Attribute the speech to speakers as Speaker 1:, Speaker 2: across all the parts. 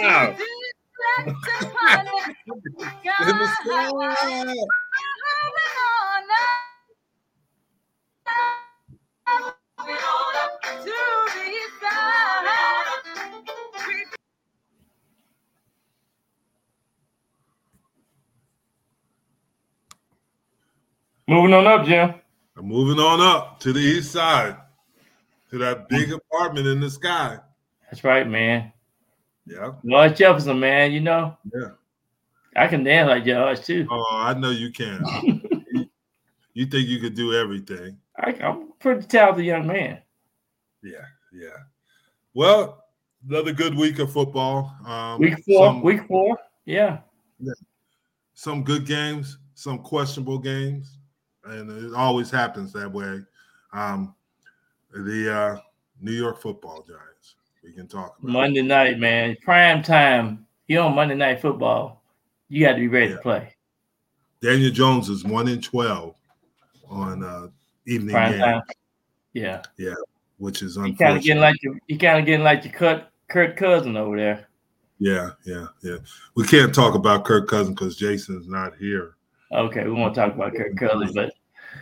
Speaker 1: sky. In.
Speaker 2: Moving on up, Jim.
Speaker 1: I'm moving on up to the east side, to that big apartment in the sky.
Speaker 2: That's right, man.
Speaker 1: Yeah.
Speaker 2: George Jefferson, man. You know.
Speaker 1: Yeah.
Speaker 2: I can dance like George too.
Speaker 1: Oh, I know you can. you think you could do everything?
Speaker 2: I, I'm a pretty talented young man.
Speaker 1: Yeah, yeah. Well, another good week of football. Um,
Speaker 2: week four,
Speaker 1: some,
Speaker 2: week four. Yeah.
Speaker 1: yeah. Some good games, some questionable games, and it always happens that way. Um, the uh, New York Football Giants. We can talk about
Speaker 2: Monday night, man. Prime time. You on Monday night football. You got to be ready
Speaker 1: Yeah.
Speaker 2: to play.
Speaker 1: Daniel Jones is one in twelve on uh, evening
Speaker 2: Prime
Speaker 1: game,
Speaker 2: time. Yeah.
Speaker 1: which is
Speaker 2: You kind of getting like you. You kind of getting like your Kurt Kurt cousin over there.
Speaker 1: yeah, yeah, yeah. We can't talk about Kirk Cousins because Jason's not here.
Speaker 2: Okay, we won't talk about Kirk Cousins, but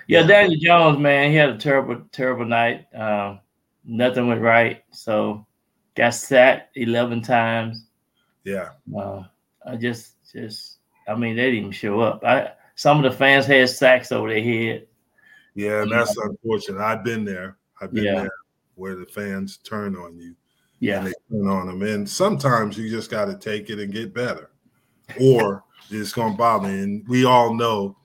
Speaker 2: yeah,
Speaker 1: Yeah.
Speaker 2: Daniel Jones, man, he had a terrible, terrible night. Um, nothing went right, so got sacked eleven times.
Speaker 1: Yeah,
Speaker 2: Uh, I just, just, I mean, they didn't even show up. I some of the fans had sacks over their head.
Speaker 1: yeah, and that's unfortunate. I've been there. I've been
Speaker 2: Yeah.
Speaker 1: there where the fans turn on you.
Speaker 2: Yeah,
Speaker 1: and they turn on them. And sometimes you just got to take it and get better, or it's going to bother. you. And we all know,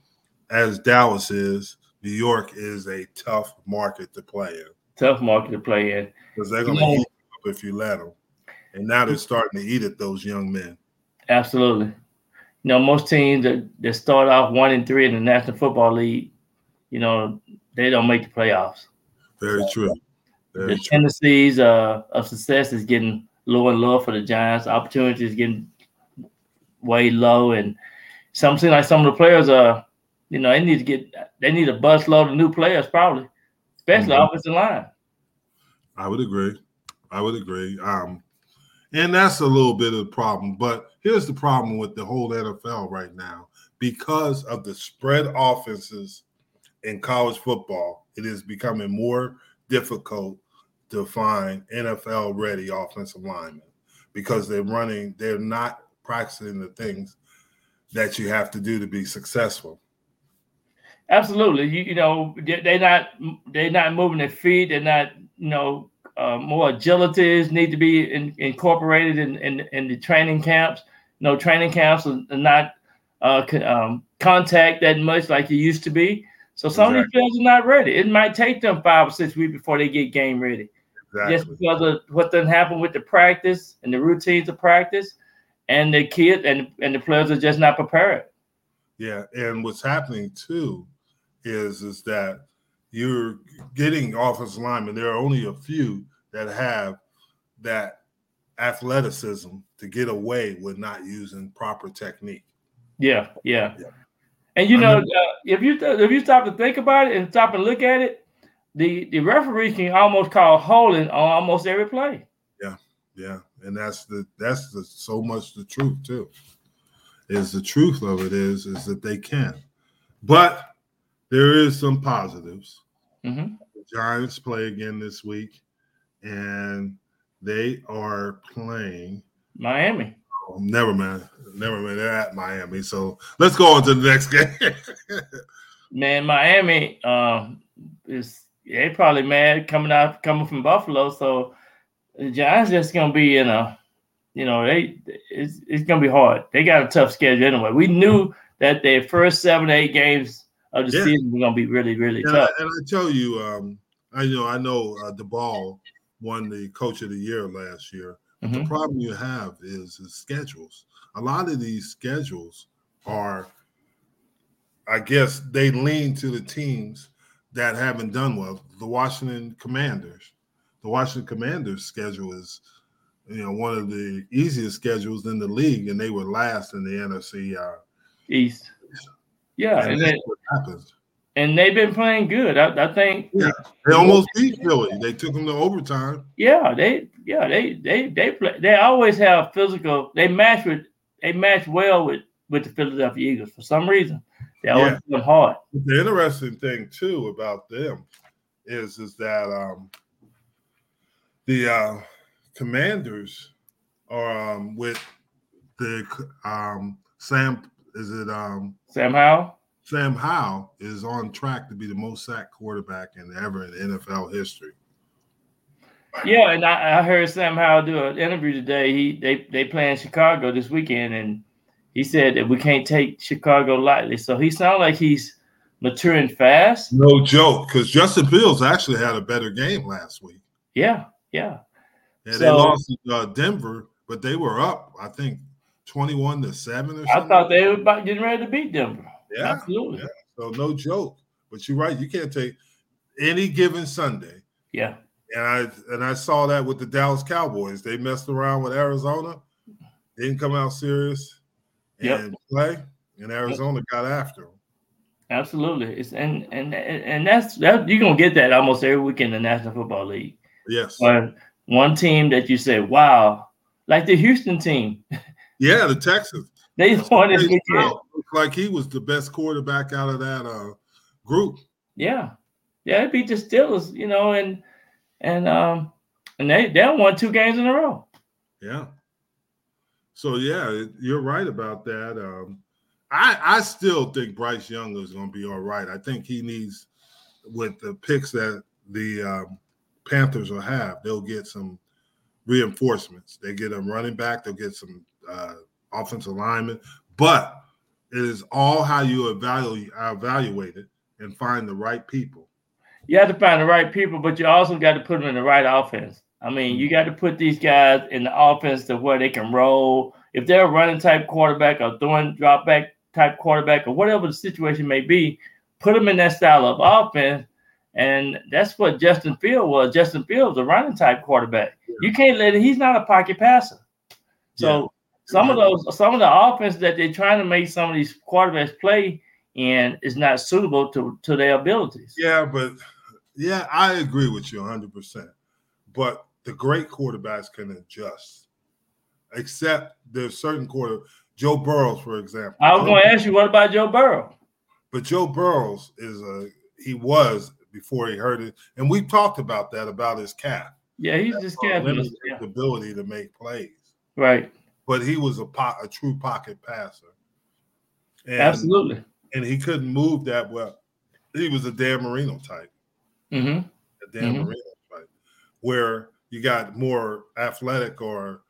Speaker 1: as Dallas is, New York is a tough market to play in
Speaker 2: tough market to play in.
Speaker 1: because they're going to
Speaker 2: Yeah.
Speaker 1: eat if you let them. And now they're starting to eat at those young men.
Speaker 2: Absolutely. You know, most teams that, that start off one and three in the National Football League, you know, they don't make the playoffs.
Speaker 1: Very true. Very
Speaker 2: the
Speaker 1: true.
Speaker 2: tendencies uh, of success is getting lower and lower for the Giants. Opportunity is getting way low, and some seem like some of the players are, you know, they need to get they need a bus load of new players probably, especially
Speaker 1: Mhm.
Speaker 2: offensive line.
Speaker 1: I would agree. I would agree. Um, and that's a little bit of the problem. But here's the problem with the whole NFL right now because of the spread offenses in college football, it is becoming more difficult to find NFL ready offensive linemen because they're running, they're not practicing the things that you have to do to be successful.
Speaker 2: Absolutely, you, you know they- they're not they're not moving their feet. They're not you know uh, more agilities need to be in, incorporated in, in in the training camps. You know, training camps are are not uh, um, contact that much like it used to be. So some of these players are not ready. It might take them five or six weeks before they get game ready, just because of what doesn't happen with the practice and the routines of practice, and the kid and and the players are just not prepared.
Speaker 1: Yeah, and what's happening too is is that you're getting offensive linemen. There are only a few that have that athleticism to get away with not using proper technique.
Speaker 2: Yeah, yeah.
Speaker 1: Yeah.
Speaker 2: And you
Speaker 1: I
Speaker 2: know,
Speaker 1: mean-
Speaker 2: uh, if you if you stop to think about it and stop and look at it, the the referee can almost call holding on almost every play.
Speaker 1: Yeah, yeah, and that's the that's the so much the truth too. Is the truth of it is is that they can, but there is some positives.
Speaker 2: Mhm.
Speaker 1: The Giants play again this week, and they are playing.
Speaker 2: Miami.
Speaker 1: Oh, never mind, never mind. They're at Miami, so let's go on to the next game.
Speaker 2: Man, Miami um is they probably mad coming out coming from Buffalo. So the Giants just gonna be in a you know, they it's it's gonna be hard. They got a tough schedule anyway. We knew that their first seven, eight games the
Speaker 1: Yeah.
Speaker 2: season were gonna be really, really
Speaker 1: and,
Speaker 2: tough.
Speaker 1: I, and I tell you, um, I know I know uh, Daboll won the Coach of the Year last year. The
Speaker 2: Mhm.
Speaker 1: problem you have is, is schedules. A lot of these schedules are, I guess, they lean to the teams that haven't done well. The Washington Commanders, the Washington Commanders schedule is, you know, one of the easiest schedules in the league, and they were last in the NFC. Uh,
Speaker 2: East. Yeah,
Speaker 1: and
Speaker 2: and
Speaker 1: that's what happens.
Speaker 2: and they've been playing good. I, I think.
Speaker 1: Yeah, they almost beat Philly. They took them to overtime.
Speaker 2: Yeah, they yeah they they they play. They always have physical. They match with they match well with with the Philadelphia Eagles for some reason. They always yeah. hard.
Speaker 1: The interesting thing too about them is is that um the uh commanders are um with the um Sam is it um
Speaker 2: Sam Howell?
Speaker 1: Sam Howell is on track to be the most sacked quarterback in ever in NFL history.
Speaker 2: Yeah, and I, I heard Sam Howell do an interview today. He they they play in Chicago this weekend, and he said that we can't take Chicago lightly. So he sounds like he's maturing fast.
Speaker 1: No joke, because Justin Fields actually had a better game last week.
Speaker 2: Yeah, yeah.
Speaker 1: Yeah, so, they lost to uh, Denver, but they were up, I think, twenty-one to seven or something.
Speaker 2: I thought they were about getting ready to beat Denver. Yeah, absolutely. Yeah.
Speaker 1: So no joke. But you're right. You can't take any given Sunday.
Speaker 2: Yeah.
Speaker 1: And I and I saw that with the Dallas Cowboys. They messed around with Arizona, didn't come out serious, and yep. play. And Arizona yep. got after them.
Speaker 2: Absolutely. It's and and and that's that you're gonna get that almost every week in the National Football League.
Speaker 1: Yes.
Speaker 2: When one team that you say, wow, like the Houston team.
Speaker 1: Yeah, the Texans.
Speaker 2: They won this weekend.
Speaker 1: Like he was the best quarterback out of that uh, group.
Speaker 2: Yeah, yeah, it beat the Steelers, you know, and and um and they they won two games in a row.
Speaker 1: Yeah. So yeah, you're right about that. Um, I I still think Bryce Young is going to be all right. I think he needs with the picks that the um, Panthers will have, they'll get some reinforcements. They get a running back, they'll get some uh, offensive lineman, but it is all how you evaluate evaluate it and find the right people.
Speaker 2: You have to find the right people, but you also got to put them in the right offense. I mean, you got to put these guys in the offense to where they can roll. If they're a running type quarterback or throwing drop back type quarterback or whatever the situation may be, put them in that style of offense. And that's what Justin Field was. Justin Field was a running type quarterback. Yeah. You can't let it, he's not a pocket passer. So some of those, some of the offense that they're trying to make some of these quarterbacks play in is not suitable to to their abilities.
Speaker 1: Yeah, but yeah, I agree with you 100. percent But the great quarterbacks can adjust, except there's certain quarter. Joe Burrows, for example.
Speaker 2: I was going to ask you, what about Joe Burrow?
Speaker 1: But Joe Burrows is a he was before he hurt it, and we talked about that about his calf.
Speaker 2: Yeah, he's just calf. His
Speaker 1: ability to make plays.
Speaker 2: Right
Speaker 1: but he was a po- a true pocket passer.
Speaker 2: And, Absolutely.
Speaker 1: And he couldn't move that well. He was a Dan Marino type.
Speaker 2: Mm-hmm.
Speaker 1: A Dan mm-hmm. Marino type, where you got more athletic or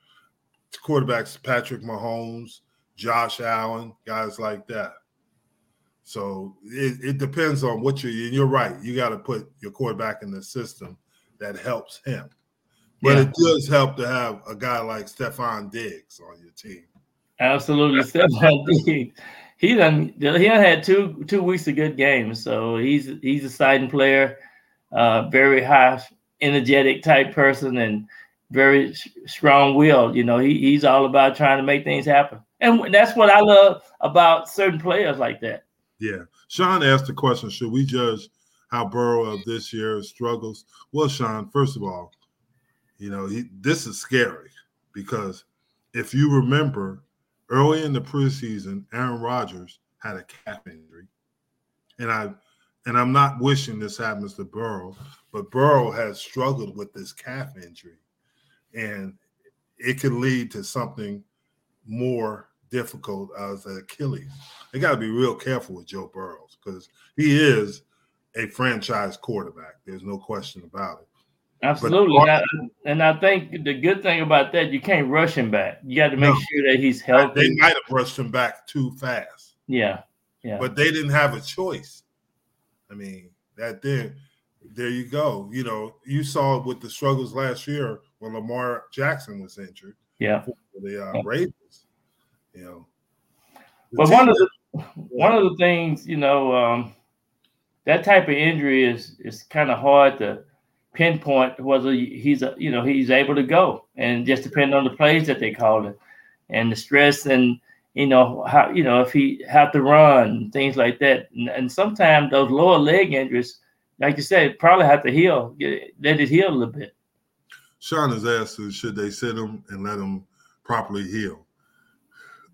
Speaker 1: quarterbacks, Patrick Mahomes, Josh Allen, guys like that. So it, it depends on what you're. You're right. You got to put your quarterback in the system that helps him. But yeah. it does help to have a guy like Stefon Diggs on your team.
Speaker 2: Absolutely, Stefon Diggs. He done he done had two two weeks of good games, so he's he's a exciting player, uh, very high energetic type person, and very strong willed. You know, he, he's all about trying to make things happen, and that's what I love about certain players like that.
Speaker 1: Yeah, Sean asked the question: Should we judge how Burrow of this year struggles? Well, Sean, first of all, you know, he, this is scary because if you remember early in the preseason, Aaron Rodgers had a calf injury. And I and I'm not wishing this happens to Burrow, but Burrow has struggled with this calf injury. And it could lead to something more difficult as an Achilles. They got to be real careful with Joe Burrows because he is a franchise quarterback. There's no question about it.
Speaker 2: Absolutely, and I, and I, think the good thing about that, you can't rush him back. You got to make no, sure that he's healthy.
Speaker 1: They might have rushed him back too fast.
Speaker 2: Yeah, yeah.
Speaker 1: But they didn't have a choice. I mean, that there, there you go. You know, you saw with the struggles last year when Lamar Jackson was injured.
Speaker 2: Yeah,
Speaker 1: the uh. Ravens. You know,
Speaker 2: but one of the one of the things, you know, um, that type of injury is is kind of hard to pinpoint whether he's a, you know he's able to go, and just depend on the plays that they call it, and the stress and you know how you know if he had to run things like that, and, and sometimes those lower leg injuries, like you said, probably have to heal, get, let it heal a little bit.
Speaker 1: Sean has asked, should they sit him and let him properly heal?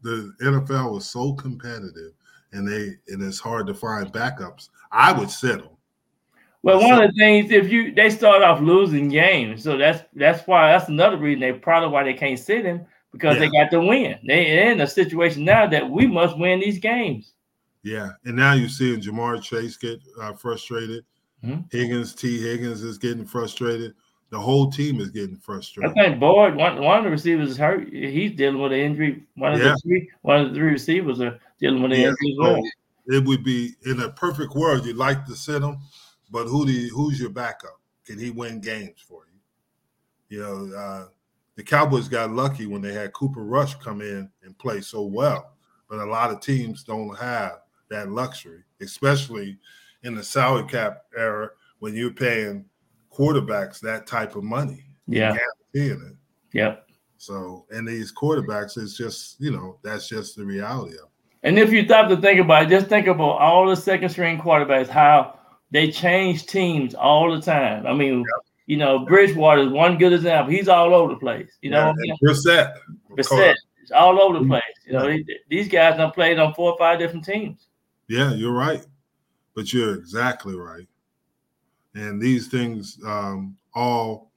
Speaker 1: The NFL was so competitive, and they and it's hard to find backups. I would sit them.
Speaker 2: Well, one of the things if you they start off losing games, so that's that's why that's another reason they probably why they can't sit him because yeah. they got to win. They are in a situation now that we must win these games.
Speaker 1: Yeah, and now you're seeing Ja'Marr Chase get uh, frustrated. Mm-hmm. Higgins, Tee Higgins is getting frustrated. The whole team is getting frustrated.
Speaker 2: I think Boyd, one, one of the receivers is hurt. He's dealing with an injury. One of yeah. the three, one of the three receivers are dealing with an yeah. injury well.
Speaker 1: It would be in a perfect world, you'd like to sit him, but who do you, who's your backup? Can he win games for you? You know, uh, the Cowboys got lucky when they had Cooper Rush come in and play so well, but a lot of teams don't have that luxury, especially in the salary cap era when you're paying quarterbacks that type of money.
Speaker 2: Yeah,
Speaker 1: it.
Speaker 2: Yep.
Speaker 1: So, and these quarterbacks, it's just you know that's just the reality of. It.
Speaker 2: And if you stop to think about it, just think about all the second string quarterbacks, how they change teams all the time. I mean, you know, Bridgewater is one good example. He's all over the place. You know,
Speaker 1: yeah, Brissett,
Speaker 2: Brissett, is all over the place. You know, yeah. these guys have played on four or five different teams.
Speaker 1: Yeah, you're right, but you're exactly right. And these things um, all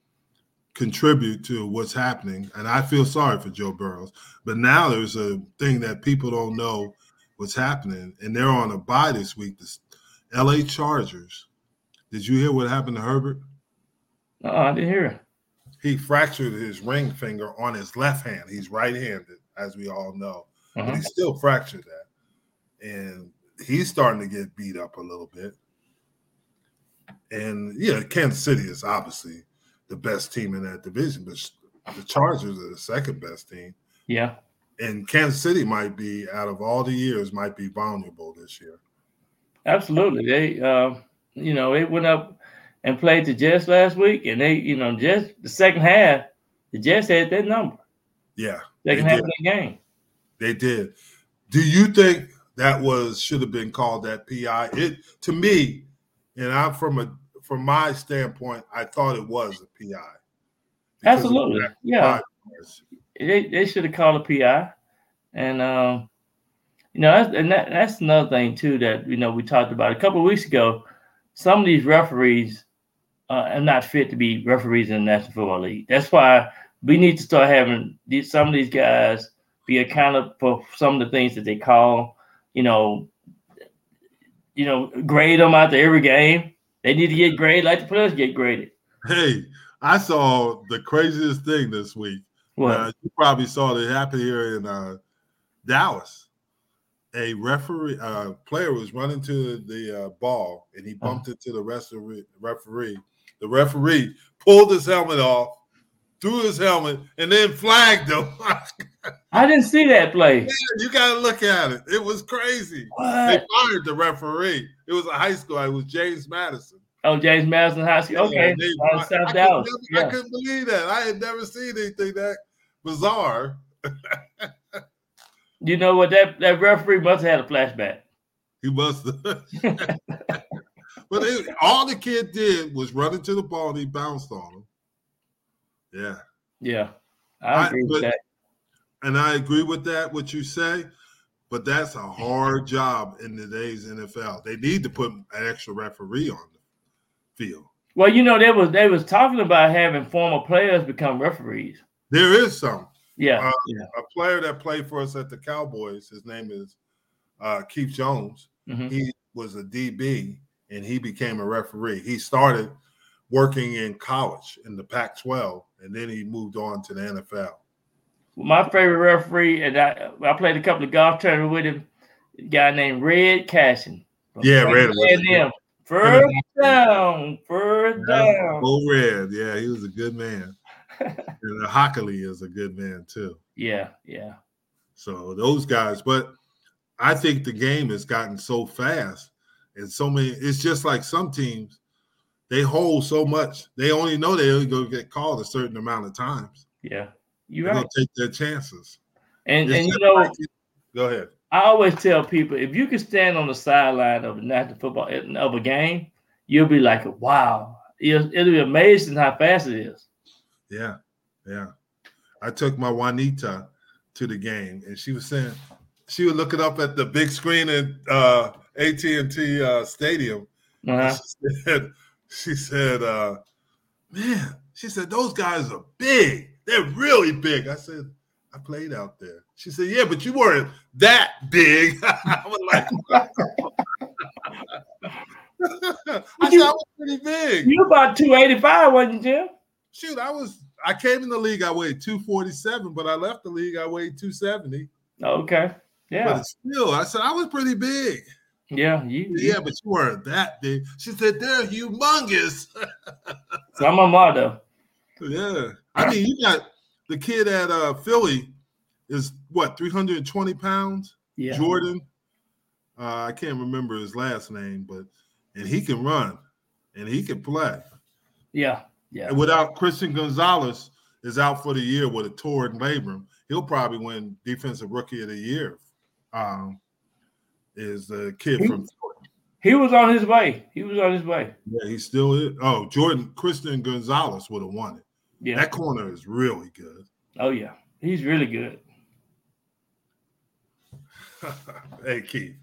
Speaker 1: contribute to what's happening. And I feel sorry for Joe Burrows. But now there's a thing that people don't know what's happening, and they're on a bye this week. The L.A. Chargers. Did you hear what happened to Herbert?
Speaker 2: Oh, I didn't hear. It.
Speaker 1: He fractured his ring finger on his left hand. He's right-handed, as we all know, uh-huh. but he still fractured that, and he's starting to get beat up a little bit. And yeah, Kansas City is obviously the best team in that division, but the Chargers are the second best team.
Speaker 2: Yeah.
Speaker 1: And Kansas City might be out of all the years might be vulnerable this year.
Speaker 2: Absolutely. They uh, you know, it went up and played the Jets last week, and they, you know, just the second half, the Jets had that number.
Speaker 1: Yeah,
Speaker 2: second half did. of the game.
Speaker 1: They did. Do you think that was should have been called that PI? It to me, and I'm from a from my standpoint, I thought it was a PI.
Speaker 2: Absolutely, yeah. They, they should have called a PI, and um, you know, that's, and that, that's another thing too that you know we talked about a couple weeks ago. Some of these referees uh, are not fit to be referees in the National Football League. That's why we need to start having these, some of these guys be accountable for some of the things that they call, you know, you know, grade them after every game. They need to get graded like the players get graded.
Speaker 1: Hey, I saw the craziest thing this week.
Speaker 2: What? Uh,
Speaker 1: you probably saw it happen here in uh, Dallas. A referee, uh, player was running to the uh, ball and he uh-huh. bumped uh-huh. into the the referee the referee pulled his helmet off, threw his helmet, and then flagged him.
Speaker 2: I didn't see that play.
Speaker 1: you got to look at it. It was crazy.
Speaker 2: What?
Speaker 1: They fired the referee. It was a high school. It was James Madison.
Speaker 2: Oh, James Madison High School. Okay, yeah, they, uh, South
Speaker 1: I, Dallas. I, yeah. I couldn't believe that. I had never seen anything that bizarre.
Speaker 2: you know what? That that referee must have had a flashback.
Speaker 1: He must have. But it, all the kid did was run into the ball and he bounced on him. Yeah.
Speaker 2: Yeah. I agree I, with that.
Speaker 1: And I agree with that, what you say, but that's a hard job in today's NFL. They need to put an extra referee on the field.
Speaker 2: Well, you know, they was they was talking about having former players become referees.
Speaker 1: There is some.
Speaker 2: Yeah, uh, yeah.
Speaker 1: A player that played for us at the Cowboys, his name is uh, Keith Jones. Mm-hmm. He was a DB and he became a referee. He started working in college in the Pac 12, and then he moved on to the NFL.
Speaker 2: My favorite referee, and I, I played a couple of golf tournaments with him, a guy named Red Cashion.
Speaker 1: Yeah, Red.
Speaker 2: Him. First down, first down.
Speaker 1: Oh, Red. Yeah, he was a good man. and Hochuli is a good man too.
Speaker 2: Yeah, yeah.
Speaker 1: So those guys, but I think the game has gotten so fast and so many. It's just like some teams, they hold so much. They only know they're going to get called a certain amount of times.
Speaker 2: Yeah, you right.
Speaker 1: Take their chances.
Speaker 2: And and you know,
Speaker 1: Go ahead.
Speaker 2: I always tell people if you can stand on the sideline of a national football of a game, you'll be like, wow. It'll, it'll be amazing how fast it is.
Speaker 1: Yeah, yeah. I took my Juanita to the game, and she was saying she was looking up at the big screen at uh, AT and T uh, Stadium. Uh-huh. She said, she said uh, "Man," she said, "those guys are big. They're really big." I said, "I played out there." She said, "Yeah, but you weren't that big." I was like. I said I was pretty big.
Speaker 2: You about 285, wasn't you, Jim?
Speaker 1: Shoot, I was I came in the league, I weighed 247, but I left the league, I weighed 270.
Speaker 2: Okay. Yeah.
Speaker 1: But still, I said I was pretty big.
Speaker 2: Yeah, you,
Speaker 1: yeah, but you weren't that big. She said they're humongous.
Speaker 2: so I'm a model.
Speaker 1: Yeah. I mean, you got the kid at uh Philly is what 320 pounds.
Speaker 2: Yeah.
Speaker 1: Jordan. Uh, I can't remember his last name, but and he can run and he can play.
Speaker 2: Yeah. Yeah.
Speaker 1: And without Christian Gonzalez is out for the year with a torn labrum, he'll probably win Defensive Rookie of the Year. Um, is the kid
Speaker 2: he,
Speaker 1: from
Speaker 2: He was on his way. He was on his way.
Speaker 1: Yeah, he still is. Oh, Jordan Christian Gonzalez would have won it.
Speaker 2: Yeah,
Speaker 1: that corner is really good.
Speaker 2: Oh yeah, he's really good.
Speaker 1: hey Keith,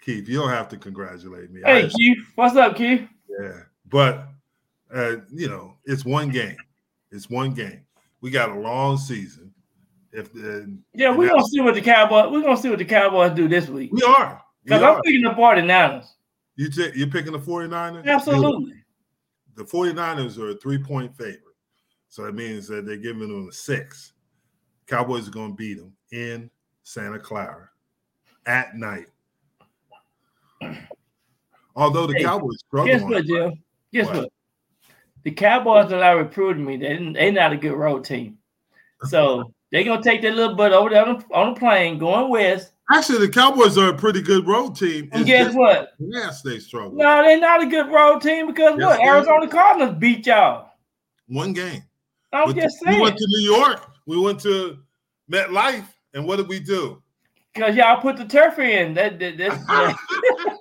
Speaker 1: Keith, you don't have to congratulate me.
Speaker 2: Hey Keith, what's up, Keith?
Speaker 1: Yeah, but uh, you know, it's one game. It's one game. We got a long season. If
Speaker 2: uh, yeah, we're gonna see what the Cowboys. We're gonna see what the Cowboys do this week.
Speaker 1: We are
Speaker 2: because I'm picking the 49ers.
Speaker 1: You t- you're picking the 49ers?
Speaker 2: Absolutely.
Speaker 1: The 49ers are a three point favorite. So that means that they're giving them a six. Cowboys are to beat them in Santa Clara at night. Although the hey, Cowboys struggle.
Speaker 2: Guess what, Jim? Guess what? The Cowboys that are recruiting me, they they're not a good road team. So they're gonna take their little butt over there on the, on the plane going west.
Speaker 1: Actually, the Cowboys are a pretty good road team.
Speaker 2: And guess what?
Speaker 1: Yes, they struggle.
Speaker 2: No, they're not a good road team because yes, what? Arizona Cardinals beat y'all.
Speaker 1: One game.
Speaker 2: I'm but just saying.
Speaker 1: We went to New York. We went to MetLife, and what did we do?
Speaker 2: Because y'all put the turf in. That, that, that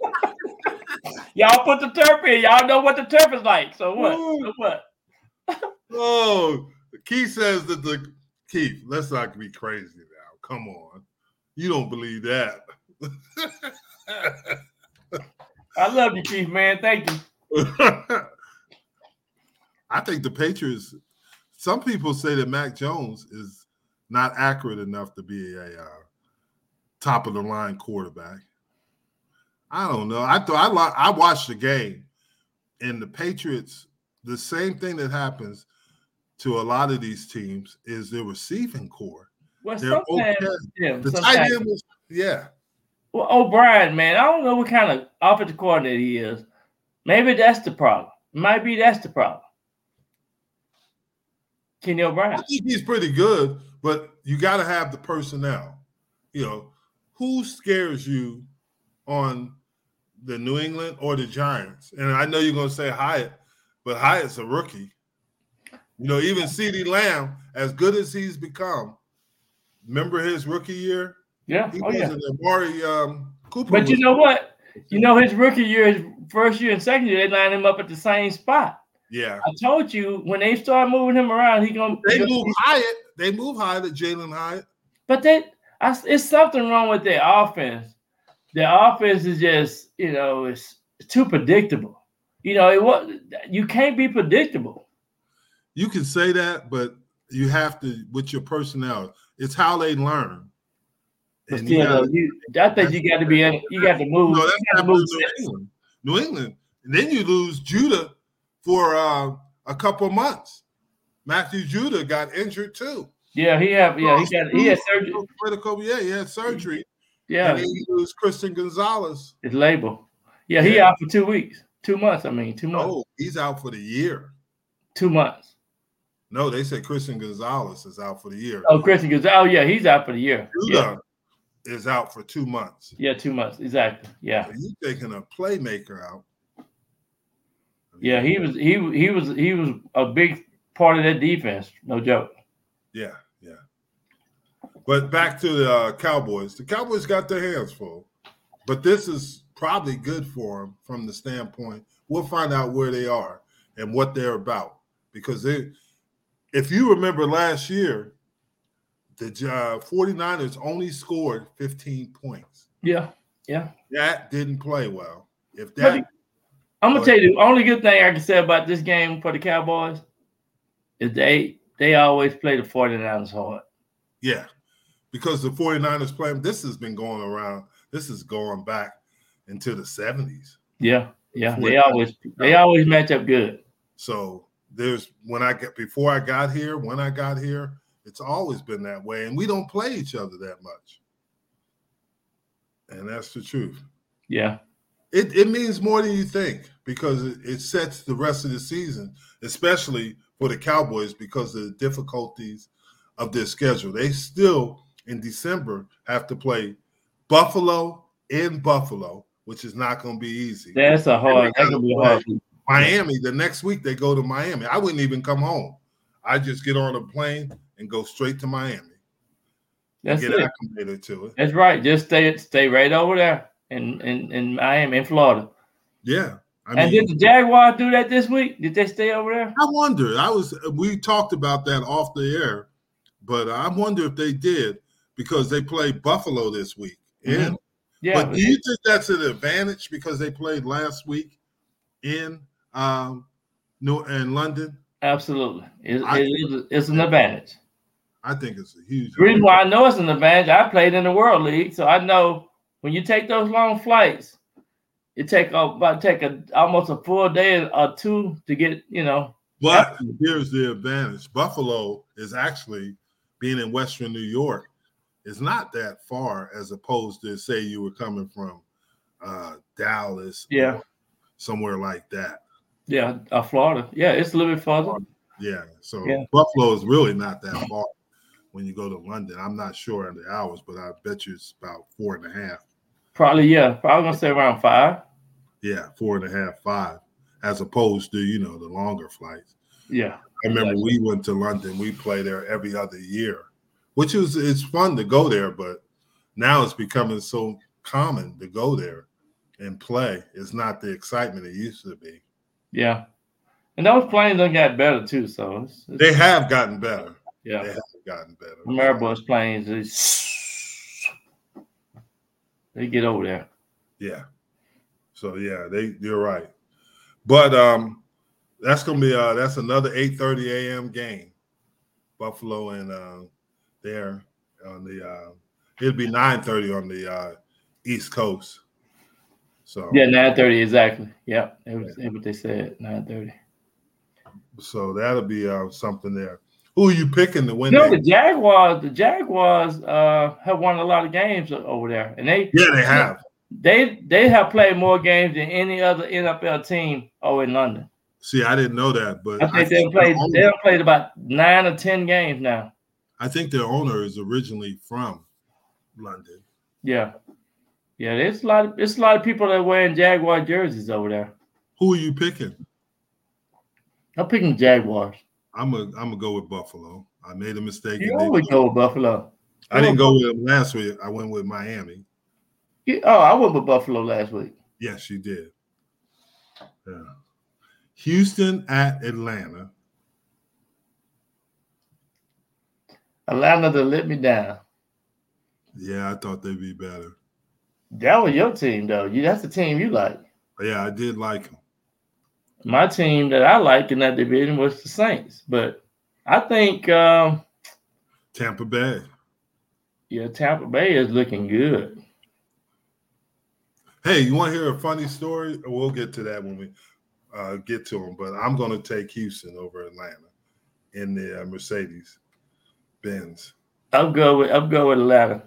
Speaker 2: Y'all put the turf in. Y'all know what the turf is like. So what? So what?
Speaker 1: oh, Keith says that the Keith. Let's not be crazy now. Come on, you don't believe that.
Speaker 2: I love you, Keith. Man, thank you.
Speaker 1: I think the Patriots. Some people say that Mac Jones is not accurate enough to be a uh, top of the line quarterback. I don't know. I thought I I watched the game, and the Patriots. The same thing that happens to a lot of these teams is their receiving core.
Speaker 2: Well, They're okay.
Speaker 1: yeah, the tight end was yeah.
Speaker 2: Well, O'Brien, man, I don't know what kind of offensive coordinator he is. Maybe that's the problem. Might be that's the problem. Kenny O'Brien. I
Speaker 1: think he's pretty good, but you got to have the personnel. You know, who scares you on the New England or the Giants. And I know you're going to say Hyatt, but Hyatt's a rookie. You know, even CeeDee Lamb, as good as he's become, remember his rookie year?
Speaker 2: Yeah.
Speaker 1: He
Speaker 2: oh,
Speaker 1: yeah. Amari um, Cooper.
Speaker 2: But you know what? You know, his rookie year, his first year and second year, they lined him up at the same spot.
Speaker 1: Yeah.
Speaker 2: I told you when they start moving him around, he gonna
Speaker 1: they move Hyatt. They move Hyatt, Jalin Hyatt.
Speaker 2: But they, I, it's something wrong with their offense the offense is just, you know, it's, too predictable. You know, it what you can't be predictable.
Speaker 1: You can say that, but you have to with your personnel. It's how they learn.
Speaker 2: But still, you, gotta, you I think you got to be in, you got to move.
Speaker 1: No, that's move New England. New England, and then you lose Judon for uh, a couple months. Matthew Judon got injured too.
Speaker 2: Yeah, he have. Yeah, he got. He had surgery.
Speaker 1: Critical. Yeah, he had surgery.
Speaker 2: Yeah.
Speaker 1: And he lose Christian Gonzalez.
Speaker 2: His label. Yeah, he yeah. out for two weeks. Two months, I mean, two months. Oh,
Speaker 1: he's out for the year.
Speaker 2: Two months.
Speaker 1: No, they said Christian Gonzalez is out for the year.
Speaker 2: Oh, Christian Gonzalez. Oh, yeah, he's out for the year.
Speaker 1: Judon yeah. is out for two months.
Speaker 2: Yeah, two months. Exactly. Yeah.
Speaker 1: So you taking a playmaker out.
Speaker 2: Yeah, he was he he was he was a big part of that defense, no joke.
Speaker 1: Yeah. But back to the uh, Cowboys. The Cowboys got their hands full, but this is probably good for them from the standpoint. We'll find out where they are and what they're about because they, if you remember last year, the uh, 49ers only scored 15 points.
Speaker 2: Yeah, yeah.
Speaker 1: That didn't play well. If that,
Speaker 2: I'm gonna tell you the only good thing I can say about this game for the Cowboys is they they always play the 49ers hard.
Speaker 1: Yeah, because the 49ers play this has been going around. This is going back into the 70s.
Speaker 2: Yeah, yeah. They always they always match up good.
Speaker 1: So there's when I get before I got here, when I got here, it's always been that way, and we don't play each other that much. And that's the truth.
Speaker 2: Yeah.
Speaker 1: It, it means more than you think because it, it sets the rest of the season, especially for the Cowboys because of the difficulties of their schedule. They still in December have to play Buffalo in Buffalo, which is not going to be easy.
Speaker 2: That's a hard. That's gonna be hard.
Speaker 1: Miami. The next week they go to Miami. I wouldn't even come home. I just get on a plane and go straight to Miami.
Speaker 2: That's
Speaker 1: get
Speaker 2: it.
Speaker 1: acclimated to it.
Speaker 2: That's right. Just stay stay right over there in in, in Miami, in Florida.
Speaker 1: Yeah. I
Speaker 2: and did the Jaguars do that this week? Did they stay over there?
Speaker 1: I wonder. I was we talked about that off the air, but I wonder if they did because they play Buffalo this week.
Speaker 2: Mhm.
Speaker 1: And
Speaker 2: Yeah.
Speaker 1: but do you think that's an advantage because they played last week in um New in London?
Speaker 2: absolutely. It, it is, it's an advantage.
Speaker 1: I think it's a huge
Speaker 2: The reason why I know it's an advantage, I played in the World League, so I know when you take those long flights, it take about take a almost a full day or two to get, you know.
Speaker 1: But here's the advantage: Buffalo is actually being in Western New York is not that far as opposed to say you were coming from uh, Dallas,
Speaker 2: Yeah.
Speaker 1: somewhere like that.
Speaker 2: Yeah, uh, Florida. Yeah, it's a little bit further.
Speaker 1: Yeah, so
Speaker 2: Yeah.
Speaker 1: Buffalo is really not that far when you go to London. I'm not sure on the hours, but I bet you it's about four and a half.
Speaker 2: Probably, yeah. Probably gonna say around five.
Speaker 1: Yeah, four and a half, five, as opposed to you know the longer flights.
Speaker 2: Yeah.
Speaker 1: I remember we went to London. We play there every other year, which is it's fun to go there, but now it's becoming so common to go there and play. It's not the excitement it used to be.
Speaker 2: Yeah. And those planes done got better too, so it's, it's-
Speaker 1: They have gotten better.
Speaker 2: yeah.
Speaker 1: They have gotten better.
Speaker 2: Airbus planes is they get over there.
Speaker 1: Yeah. So yeah, they you're right. But um that's gonna be uh that's another 8 30 a.m. game. Buffalo and uh there on the uh it'll be 9 30 on the uh East Coast. So
Speaker 2: Yeah, nine thirty exactly. Yeah, that was that's what they said. Nine thirty.
Speaker 1: so that'll be uh something there. Who are you picking to win?
Speaker 2: You know, the Jaguars, the Jaguars uh have won a lot of games over there. And they
Speaker 1: yeah, they have.
Speaker 2: they they have played more games than any other NFL team over in London.
Speaker 1: See, I didn't know that, but
Speaker 2: I think they've played
Speaker 1: their
Speaker 2: they've played about nine or ten games now.
Speaker 1: I think their owner is originally from London.
Speaker 2: Yeah. Yeah, there's a lot of there's a lot of people that are wearing Jaguar jerseys over there.
Speaker 1: Who are you picking?
Speaker 2: I'm picking Jaguars.
Speaker 1: I'm a I'm gonna go with Buffalo. I made a mistake.
Speaker 2: You always go with Buffalo.
Speaker 1: I didn't go with them last week. I went with Miami.
Speaker 2: You- oh, I went with Buffalo last week.
Speaker 1: Yes, you did. Yeah. Houston at Atlanta.
Speaker 2: Atlanta to let me down.
Speaker 1: Yeah, I thought they'd be better.
Speaker 2: That was your team, though. You that's the team you like.
Speaker 1: Yeah, I did like them.
Speaker 2: My team that I like in that division was the Saints, but I think um,
Speaker 1: Tampa Bay.
Speaker 2: yeah, Tampa Bay is looking good.
Speaker 1: Hey, you want to hear a funny story? We'll get to that when we uh, get to them. But I'm going to take Houston over Atlanta in the uh, Mercedes Benz.
Speaker 2: I'm good with I'm good with Atlanta.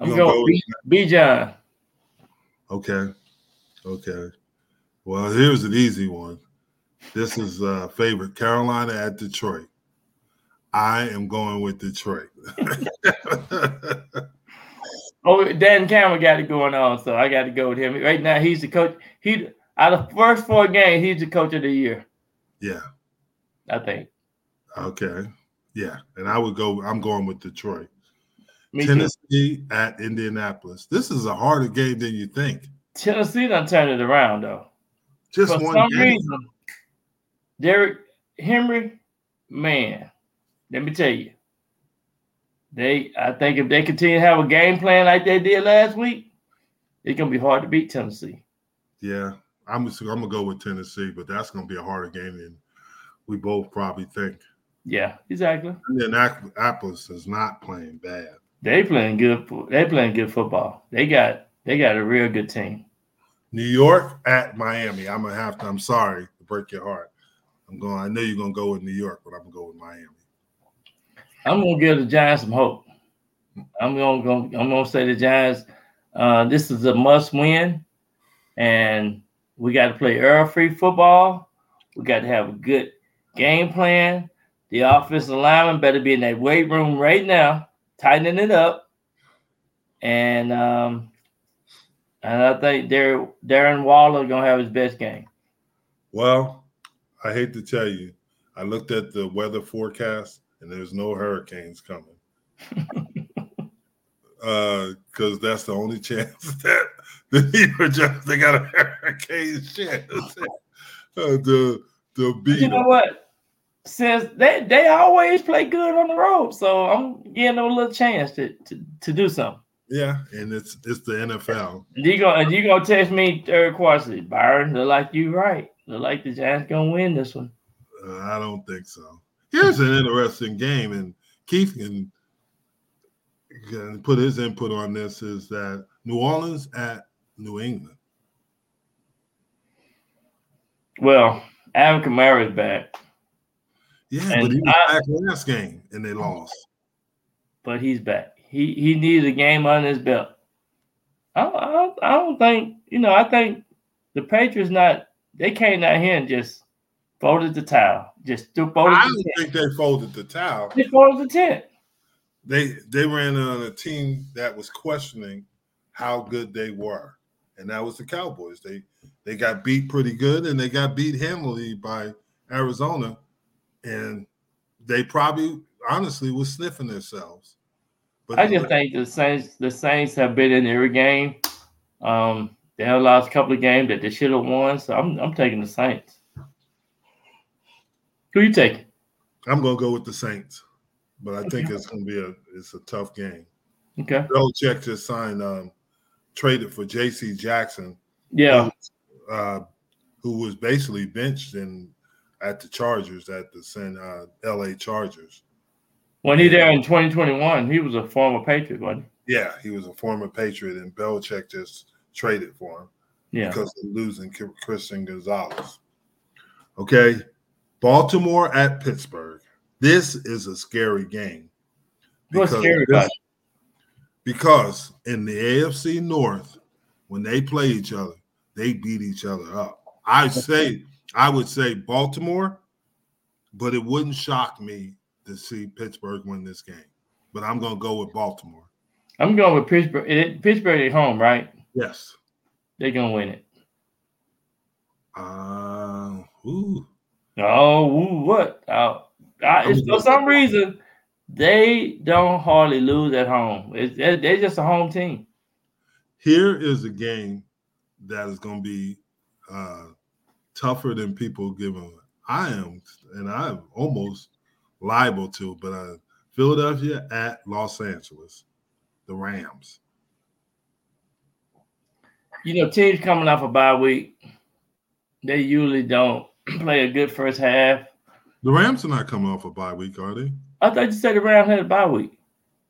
Speaker 2: I'm
Speaker 1: You gonna go
Speaker 2: with B, Bijan.
Speaker 1: Okay. Okay. Well, here's an easy one. This is uh favorite Carolina at Detroit. I am going with Detroit.
Speaker 2: Oh, Dan Cameron got it going on, so I got to go with him. Right now, he's the coach. He out of first four games, he's the coach of the year.
Speaker 1: yeah.
Speaker 2: I think.
Speaker 1: Okay. Yeah. And I would go, I'm going with Detroit.
Speaker 2: Me too.
Speaker 1: Tennessee at Indianapolis. This is a harder game than you think.
Speaker 2: Tennessee done turned it around though.
Speaker 1: Just
Speaker 2: For
Speaker 1: one
Speaker 2: some
Speaker 1: game.
Speaker 2: reason, Derrick Henry, man, let me tell you, they. I think if they continue to have a game plan like they did last week, it's gonna be hard to beat Tennessee.
Speaker 1: Yeah, I'm I'm gonna go with Tennessee, but that's gonna be a harder game than we both probably think.
Speaker 2: Yeah, exactly.
Speaker 1: Indianapolis is not playing bad.
Speaker 2: They playing good. They playing good football. They got. They got a real good team.
Speaker 1: New York at Miami. I'm gonna have to. I'm sorry to break your heart. I'm going. I know you're gonna go with New York, but I'm gonna go with Miami.
Speaker 2: I'm gonna give the Giants some hope. I'm gonna go. I'm gonna say the Giants. Uh, this is a must win, and we got to play error-free football. We got to have a good game plan. The offensive lineman better be in that weight room right now, tightening it up. And um, and I think Dar- Darren Waller gonna have his best game.
Speaker 1: Well, I hate to tell you, I looked at the weather forecast and there's no hurricanes coming. uh, because that's the only chance that the New York Giants they got a hurricane chance uh, to to
Speaker 2: But
Speaker 1: beat
Speaker 2: you know
Speaker 1: them.
Speaker 2: what? Since they they always play good on the road, so I'm giving them a little chance to to, to do something.
Speaker 1: Yeah, and it's it's the NFL.
Speaker 2: And you go you gonna text me third quarter, Byron, look like you right. Look like the Giants gonna win this one.
Speaker 1: Uh, I don't think so. Here's an interesting game, and Keith can, can put his input on this. Is that New Orleans at New England?
Speaker 2: Well, Alvin Kamara is back,
Speaker 1: Yeah,
Speaker 2: And
Speaker 1: but he was
Speaker 2: I-
Speaker 1: back last game and they lost.
Speaker 2: but he's back. He he needs a game under his belt. I don't, I don't, I don't think you know. I think the Patriots not they came out here and just folded the towel. Just threw folded
Speaker 1: I
Speaker 2: the
Speaker 1: don't
Speaker 2: tent.
Speaker 1: think they folded the towel.
Speaker 2: They folded the tent.
Speaker 1: They they ran on a team that was questioning how good they were, and that was the Cowboys. They they got beat pretty good, and they got beat handily by Arizona, and they probably honestly was sniffing themselves. But
Speaker 2: I just think the Saints, the Saints have been in every game. Um, they have lost a couple of games that they should have won. So I'm I'm taking the Saints. Who you taking?
Speaker 1: I'm gonna go with the Saints, but I think it's gonna be a it's a tough game.
Speaker 2: Okay.
Speaker 1: Belichick just signed um traded for J.C. Jackson,
Speaker 2: Yeah.
Speaker 1: uh, who was basically benched in at the Chargers at the San uh, L.A. Chargers.
Speaker 2: When he there in 2021, he was a former Patriot, wasn't
Speaker 1: Yeah, he was a former Patriot, and Belichick just traded for him?
Speaker 2: Yeah.
Speaker 1: because of losing Christian Gonzalez. Okay, Baltimore at Pittsburgh. This is a scary game.
Speaker 2: What's
Speaker 1: because
Speaker 2: scary
Speaker 1: this-? Because in the AFC North, when they play each other, they beat each other up. I say, I would say Baltimore, but it wouldn't shock me to see Pittsburgh win this game. But I'm going to go with Baltimore.
Speaker 2: I'm going with Pittsburgh. It, Pittsburgh at home, right?
Speaker 1: Yes.
Speaker 2: They're gonna win it.
Speaker 1: Uh, ooh.
Speaker 2: Oh, ooh, what? Uh, I, it's, for some reason, they don't hardly lose at home. It's, they're just a home team.
Speaker 1: Here is a game that is going to be uh, tougher than people give them. I am, and I'm almost liable to, but uh, Philadelphia at Los Angeles, the Rams.
Speaker 2: You know, teams coming off a bye week, they usually don't play a good first half.
Speaker 1: The Rams are not coming off a bye week, are they?
Speaker 2: I thought you said the Rams had a bye week.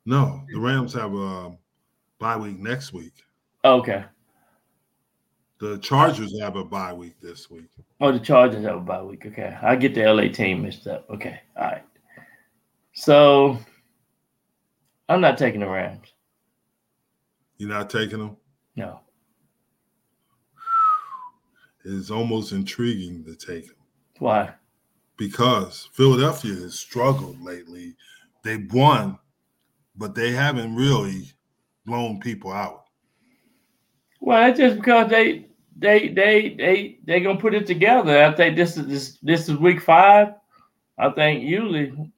Speaker 1: No, the Rams have a bye week next week.
Speaker 2: Okay.
Speaker 1: The Chargers have a bye week this week.
Speaker 2: Oh, the Chargers have a bye week. Okay. I get the LA team mixed up. Okay. All right. So I'm not taking the Rams.
Speaker 1: You're not taking them?
Speaker 2: No.
Speaker 1: It's almost intriguing to take them.
Speaker 2: Why?
Speaker 1: because Philadelphia has struggled lately. They've won, but they haven't really blown people out.
Speaker 2: Well, that's just because they they they they they gonna put it together. I think this is this this is week five. I think usually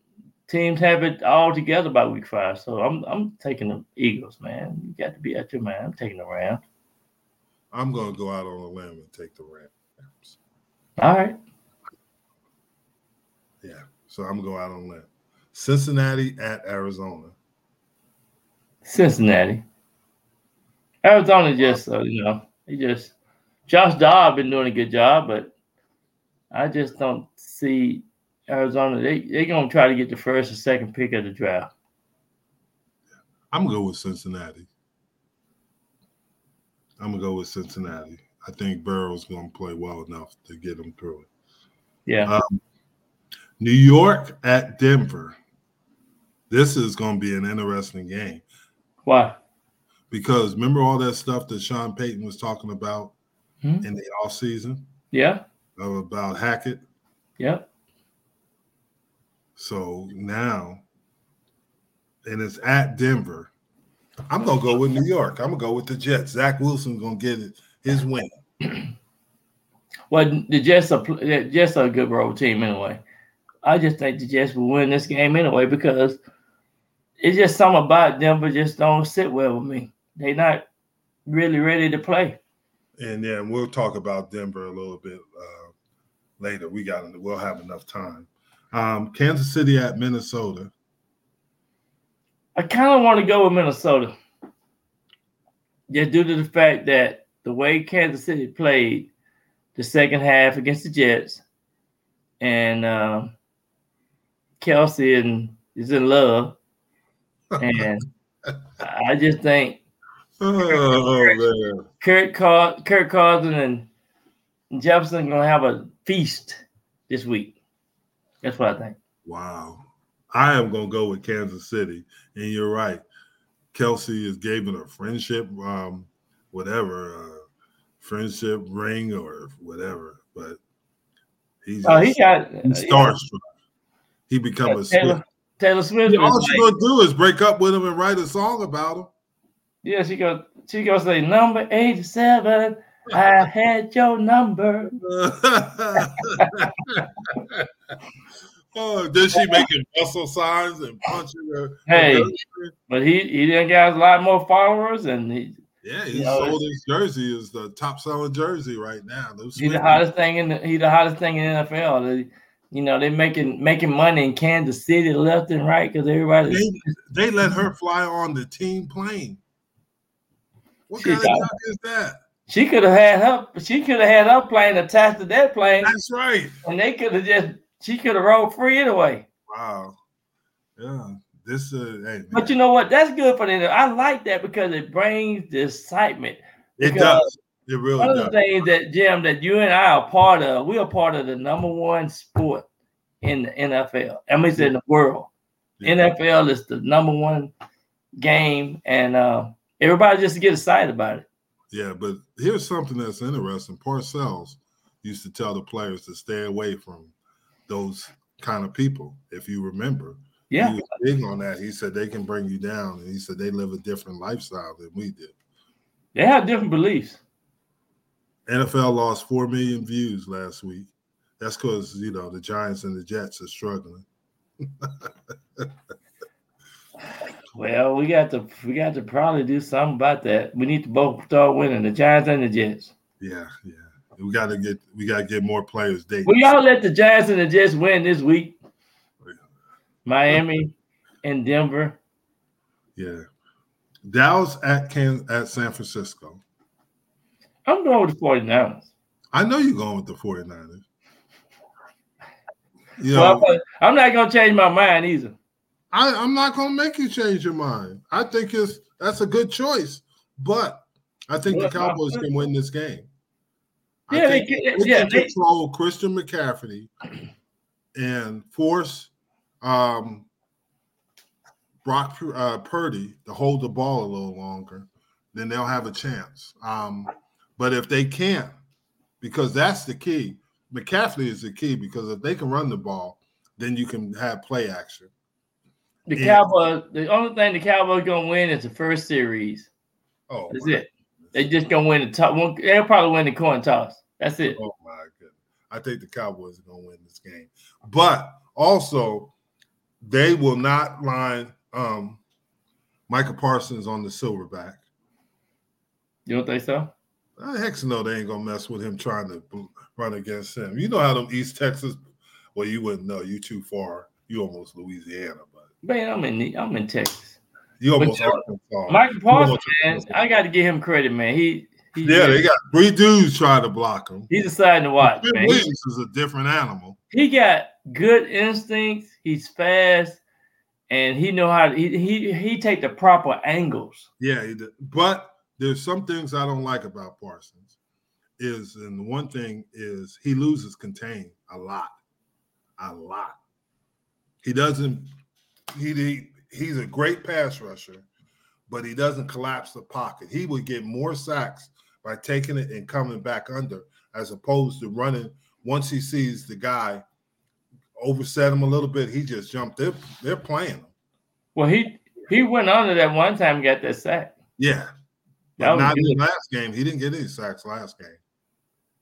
Speaker 2: teams have it all together by week five. So I'm I'm taking the Eagles, man. You got to be at your man. I'm taking the Rams.
Speaker 1: I'm gonna go out on a limb and take the Rams.
Speaker 2: All right.
Speaker 1: Yeah. So I'm gonna go out on a limb. Cincinnati at Arizona.
Speaker 2: Cincinnati. Arizona just uh, you know, he just Josh Dobb been doing a good job, but I just don't see Arizona. They they're gonna try to get the first or second pick of the draft.
Speaker 1: I'm gonna go with Cincinnati. I'm gonna go with Cincinnati. I think Burrow's gonna play well enough to get them through it.
Speaker 2: Yeah.
Speaker 1: Um, New York at Denver. This is gonna be an interesting game.
Speaker 2: Why?
Speaker 1: Because remember all that stuff that Sean Payton was talking about
Speaker 2: Hmm?
Speaker 1: in the off season
Speaker 2: Yeah.
Speaker 1: about Hackett.
Speaker 2: Yeah.
Speaker 1: So now, and it's at Denver. I'm gonna go with New York. I'm gonna go with the Jets. Zach Wilson's gonna get it, his win.
Speaker 2: Well, the Jets are the Jets are a good road team anyway. I just think the Jets will win this game anyway because it's just something about Denver just don't sit well with me. They're not really ready to play.
Speaker 1: And then we'll talk about Denver a little bit uh, later. We got we'll have enough time. Um, Kansas City at Minnesota.
Speaker 2: I kind of want to go with Minnesota. Yeah, due to the fact that the way Kansas City played the second half against the Jets, and um, Kelce and is in love, and I just think
Speaker 1: Oh man,
Speaker 2: Kurt Car- Kurt Cousin and Jefferson gonna have a feast this week. That's what I think.
Speaker 1: wow! I am gonna go with Kansas City, and you're right. Kelce is giving a friendship, um, whatever, uh, friendship ring or whatever, but he's
Speaker 2: Oh, he got
Speaker 1: he's
Speaker 2: yeah,
Speaker 1: starstruck. He become a
Speaker 2: Taylor, Taylor Swift.
Speaker 1: Yeah,
Speaker 2: is
Speaker 1: all
Speaker 2: like-
Speaker 1: you gonna do is break up with him and write a song about
Speaker 2: Yeah, she go. She gonna say number eighty-seven. I had your number.
Speaker 1: oh, did she making muscle signs and punching her.
Speaker 2: Hey. But he he didn't got a lot more followers, and he,
Speaker 1: yeah, he
Speaker 2: you know,
Speaker 1: sold his jersey is the top selling jersey right now.
Speaker 2: He's the hottest thing in the he's the hottest thing in the NFL. They- you know they're making making money in Kansas City left and right because everybody.
Speaker 1: They, they let her fly on the team plane. What
Speaker 2: She
Speaker 1: kind of
Speaker 2: got-
Speaker 1: is that?
Speaker 2: She could have had her. She could have had her plane attached to that plane,
Speaker 1: That's right.
Speaker 2: and they could have just. She could have rolled free anyway.
Speaker 1: Wow. Yeah. This uh hey,
Speaker 2: But you know what? That's good for them. I like that because it brings the excitement.
Speaker 1: it does. It really does.
Speaker 2: One of
Speaker 1: does.
Speaker 2: the things that Jim, that you and I are part of, we are part of the number one sport in the NFL. I mean, it's in the world.
Speaker 1: Yeah.
Speaker 2: NFL is the number one game, and uh, everybody just to get excited about it.
Speaker 1: Yeah, but here's something that's interesting. Parcells used to tell the players to stay away from those kind of people. If you remember,
Speaker 2: Yeah,
Speaker 1: he was big on that. He said they can bring you down, and he said they live a different lifestyle than we did.
Speaker 2: they have different beliefs.
Speaker 1: NFL lost four million views last week. That's because you know the Giants and the Jets are struggling.
Speaker 2: Well, we got to we got to probably do something about that. We need to both start winning the Giants and the Jets.
Speaker 1: Yeah, yeah. We got to get we got to get more players dating.
Speaker 2: Well, y'all let the Giants and the Jets win this week. Miami and Denver.
Speaker 1: Yeah, Dallas at Can at San Francisco.
Speaker 2: I'm going with the 49ers.
Speaker 1: I know you're going with the 49ers. You know,
Speaker 2: Well, I'm not gonna change my mind either.
Speaker 1: I, I'm not going to make you change your mind. I think it's that's a good choice, but I think
Speaker 2: Well,
Speaker 1: the Cowboys can win this game.
Speaker 2: Yeah, they
Speaker 1: think
Speaker 2: can-
Speaker 1: they
Speaker 2: yeah,
Speaker 1: can
Speaker 2: they-
Speaker 1: control Christian McCaffrey and force um, Brock uh, Purdy to hold the ball a little longer. Then they'll have a chance. Um, but if they can't, because that's the key, McCaffrey is the key. Because if they can run the ball, then you can have play action.
Speaker 2: The
Speaker 1: Yeah.
Speaker 2: Cowboys. The only thing the Cowboys gonna win is the first series.
Speaker 1: Oh,
Speaker 2: That's it. They just gonna win the top. One, they'll probably win the coin toss. That's it.
Speaker 1: Oh my goodness. I think the Cowboys are gonna win this game. But also they will not line um, Micah Parsons on the silverback.
Speaker 2: You don't think so?
Speaker 1: Uh, heck no, they ain't gonna mess with him trying to run against him. You know how them East Texas. Well, you wouldn't know. You too far. You almost Louisiana,
Speaker 2: man, I'm in I'm in Texas.
Speaker 1: You almost
Speaker 2: Arkansas. Michael Parsons, man, I got to give him credit, man. He, he
Speaker 1: yeah, they got three dudes trying to block him.
Speaker 2: He's deciding to watch.
Speaker 1: Ben Williams is a different animal.
Speaker 2: He got good instincts. He's fast, and he know how to, he he he take the proper angles.
Speaker 1: Yeah, he did. but there's some things I don't like about Parsons. Is and the one thing is he loses contain a lot, a lot. He doesn't. He, he he's a great pass rusher, but he doesn't collapse the pocket. He would get more sacks by taking it and coming back under, as opposed to running. Once he sees the guy overset him a little bit, he just jumped. They're they're playing him.
Speaker 2: Well, he he went under that one time, and got that sack.
Speaker 1: Yeah, but not good. in the last game. He didn't get any sacks last game.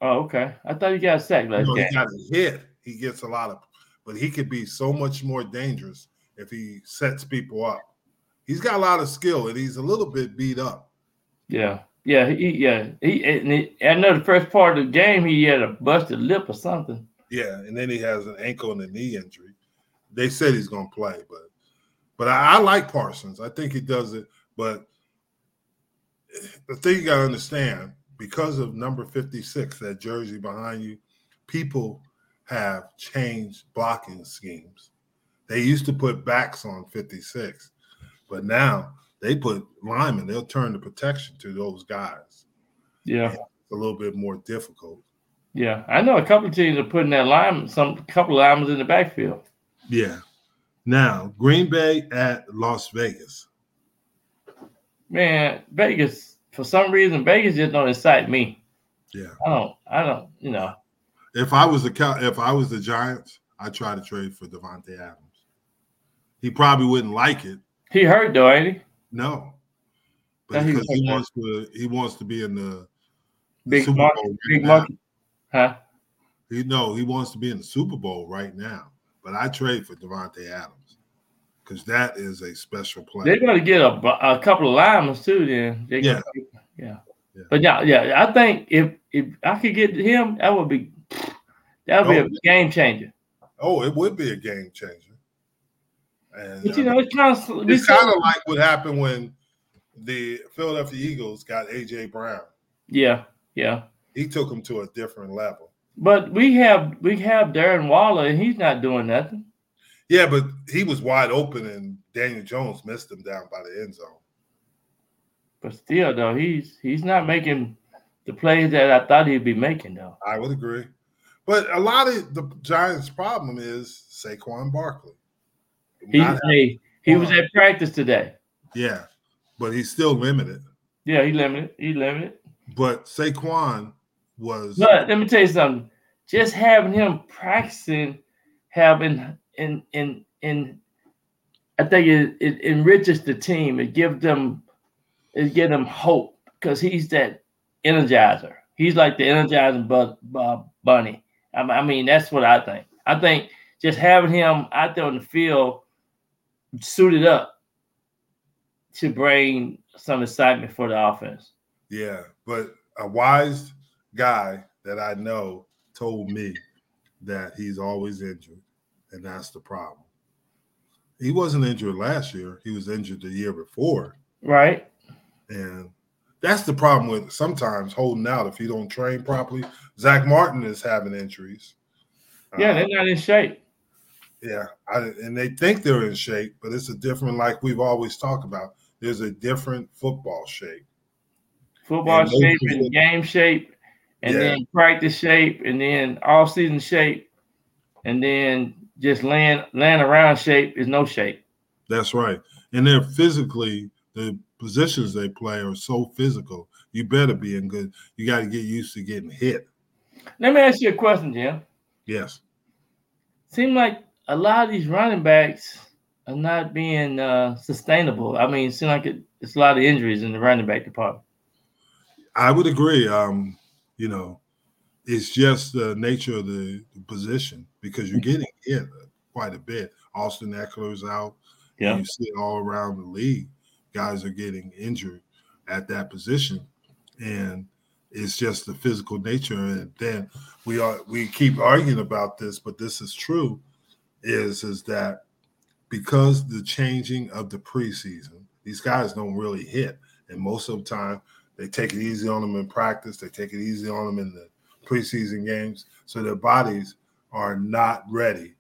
Speaker 2: Oh, okay. I thought he got a sack last
Speaker 1: no,
Speaker 2: game.
Speaker 1: He got a hit. He gets a lot of, but he could be so much more dangerous if he sets people up. He's got a lot of skill and he's a little bit beat up.
Speaker 2: Yeah. Yeah, he, yeah, he, he, I know the first part of the game he had a busted lip or something.
Speaker 1: Yeah, and then he has an ankle and a knee injury. They said he's going to play, but but I, I, like Parsons. I think he does it. But the thing you got to understand, because of number fifty six, that jersey behind you, people have changed blocking schemes. They used to put backs on 56, but now they put linemen. They'll turn the protection to those guys.
Speaker 2: Yeah,
Speaker 1: it's a little bit more difficult.
Speaker 2: Yeah, I know a couple of teams are putting that lineman, some couple of linemen in the backfield.
Speaker 1: Yeah. Now Green Bay at Las Vegas.
Speaker 2: Man, Vegas for some reason Vegas just don't excite me.
Speaker 1: Yeah,
Speaker 2: I don't. I don't. You know,
Speaker 1: if I was the if I was the Giants, I'd try to trade for Davante Adams. He probably wouldn't like it.
Speaker 2: He hurt though, ain't he?
Speaker 1: No, but because he, he wants to, he wants to be in the,
Speaker 2: the big Super Bowl. Right big monkey. Huh?
Speaker 1: He no, he wants to be in the Super Bowl right now. But I trade for Davante Adams because that is a special player.
Speaker 2: They're going to get a, a couple of linemen too. Then
Speaker 1: yeah.
Speaker 2: yeah, yeah. But yeah, yeah. I think if if I could get him, that would be that would oh, be a game changer.
Speaker 1: Oh, it would be a game changer.
Speaker 2: And, but you uh, know, it's kind of
Speaker 1: it's kind of like what happened when the Philadelphia Eagles got AJ Brown.
Speaker 2: Yeah, yeah.
Speaker 1: He took him to a different level.
Speaker 2: But we have we have Darren Waller, and he's not doing nothing.
Speaker 1: Yeah, but he was wide open, and Daniel Jones missed him down by the end zone.
Speaker 2: But still, though, he's he's not making the plays that I thought he'd be making, though.
Speaker 1: I would agree. But a lot of the Giants' problem is Saquon Barkley.
Speaker 2: He hey, he was at practice today.
Speaker 1: Yeah, but he's still limited.
Speaker 2: Yeah, he limited. He limited.
Speaker 1: But Saquon was.
Speaker 2: But let me tell you something. Just having him practicing, having in in in, I think it, it enriches the team. It gives them, it gives them hope because he's that energizer. He's like the energizing bu- bunny. I mean, that's what I think. I think just having him out there on the field suited up to bring some excitement for the offense.
Speaker 1: Yeah, but a wise guy that I know told me that he's always injured, and that's the problem. He wasn't injured last year, he was injured the year before.
Speaker 2: Right.
Speaker 1: And that's the problem with sometimes holding out if you don't train properly. Zack Martin is having injuries.
Speaker 2: Yeah, they're not in shape.
Speaker 1: Yeah, I, and they think they're in shape, but it's a different, like we've always talked about. There's a different football shape.
Speaker 2: Football and shape and game shape, and yeah. then practice shape, and then off season shape, and then just laying laying around shape is no shape.
Speaker 1: That's right, and they're physically the positions they play are so physical. You better be in good. You got to get used to getting hit.
Speaker 2: Let me ask you a question, Jim.
Speaker 1: Yes.
Speaker 2: Seem like a lot of these running backs are not being uh, sustainable. I mean, it seems like it, it's a lot of injuries in the running back department.
Speaker 1: I would agree. Um, you know, it's just the nature of the, the position because you're getting hit quite a bit. Austin Ekeler's out.
Speaker 2: Yeah.
Speaker 1: You see it all around the league. Guys are getting injured at that position. And it's just the physical nature. And then we are we keep arguing about this, but this is true, is is that because the changing of the preseason, these guys don't really hit. And most of the time they take it easy on them in practice, they take it easy on them in the preseason games. So their bodies are not ready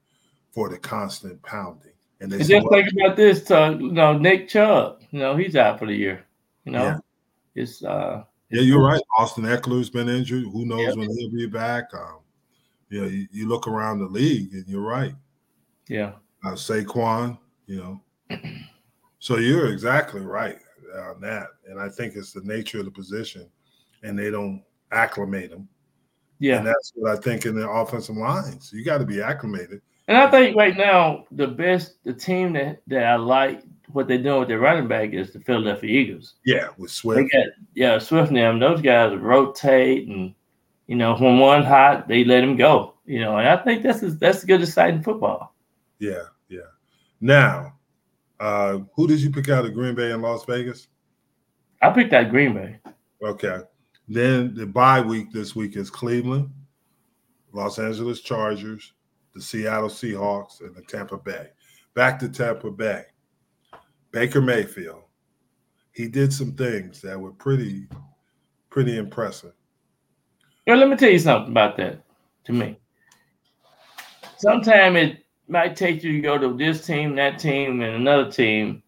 Speaker 1: for the constant pounding.
Speaker 2: And they and just think about this, uh, you know, Nick Chubb, you know, he's out for the year. You know, yeah. it's uh
Speaker 1: yeah, you're right. Austin Ekeler's been injured. Who knows yep. when he'll be back? Um, you know, you, you, look around the league, and you're right.
Speaker 2: Yeah,
Speaker 1: uh, Saquon. You know, so you're exactly right on that, and I think it's the nature of the position, and they don't acclimate them.
Speaker 2: Yeah,
Speaker 1: and that's what I think in the offensive lines. You got to be acclimated.
Speaker 2: And I think right now the best, the team that that I like what they're doing with their running back is the Philadelphia Eagles.
Speaker 1: Yeah, with Swift.
Speaker 2: Got, yeah, Swift and them. Those guys rotate, and you know when one hot, they let him go. You know, and I think that's that's good exciting football.
Speaker 1: Yeah, yeah. Now, uh, who did you pick out of Green Bay and Las Vegas?
Speaker 2: I picked out Green Bay.
Speaker 1: Okay. Then the bye week this week is Cleveland, Los Angeles Chargers, the Seattle Seahawks, and the Tampa Bay. Back to Tampa Bay. Baker Mayfield, he did some things that were pretty, pretty impressive.
Speaker 2: Well, let me tell you something about that. To me, sometimes it might take you to go to this team, that team, and another team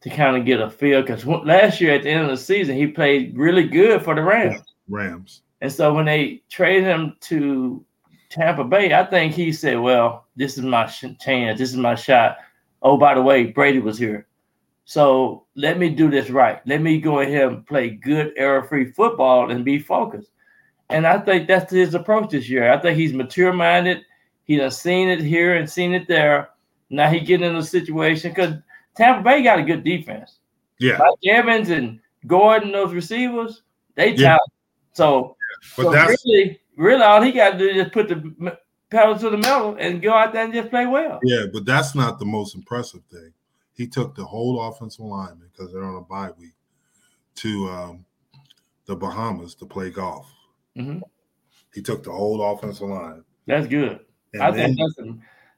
Speaker 2: to kind of get a feel. Because last year at the end of the season, he played really good for the Rams.
Speaker 1: Rams.
Speaker 2: And so when they traded him to Tampa Bay, I think he said, "Well, this is my chance. This is my shot." Oh, by the way, Brady was here. So let me do this right. Let me go ahead and play good error-free football and be focused. And I think that's his approach this year. I think he's mature-minded. He done seen it here and seen it there. Now he getting in a situation because Tampa Bay got a good defense.
Speaker 1: Yeah.
Speaker 2: Mike Evans and Godwin, those receivers, they yeah. So, but so that's really, really all he got to do is just put the pedal to the metal and go out there and just play well.
Speaker 1: Yeah, but that's not the most impressive thing he took the whole offensive lineman because they're on a bye week to um, the Bahamas to play golf.
Speaker 2: Mm-hmm.
Speaker 1: He took the whole offensive line.
Speaker 2: That's good. I think that's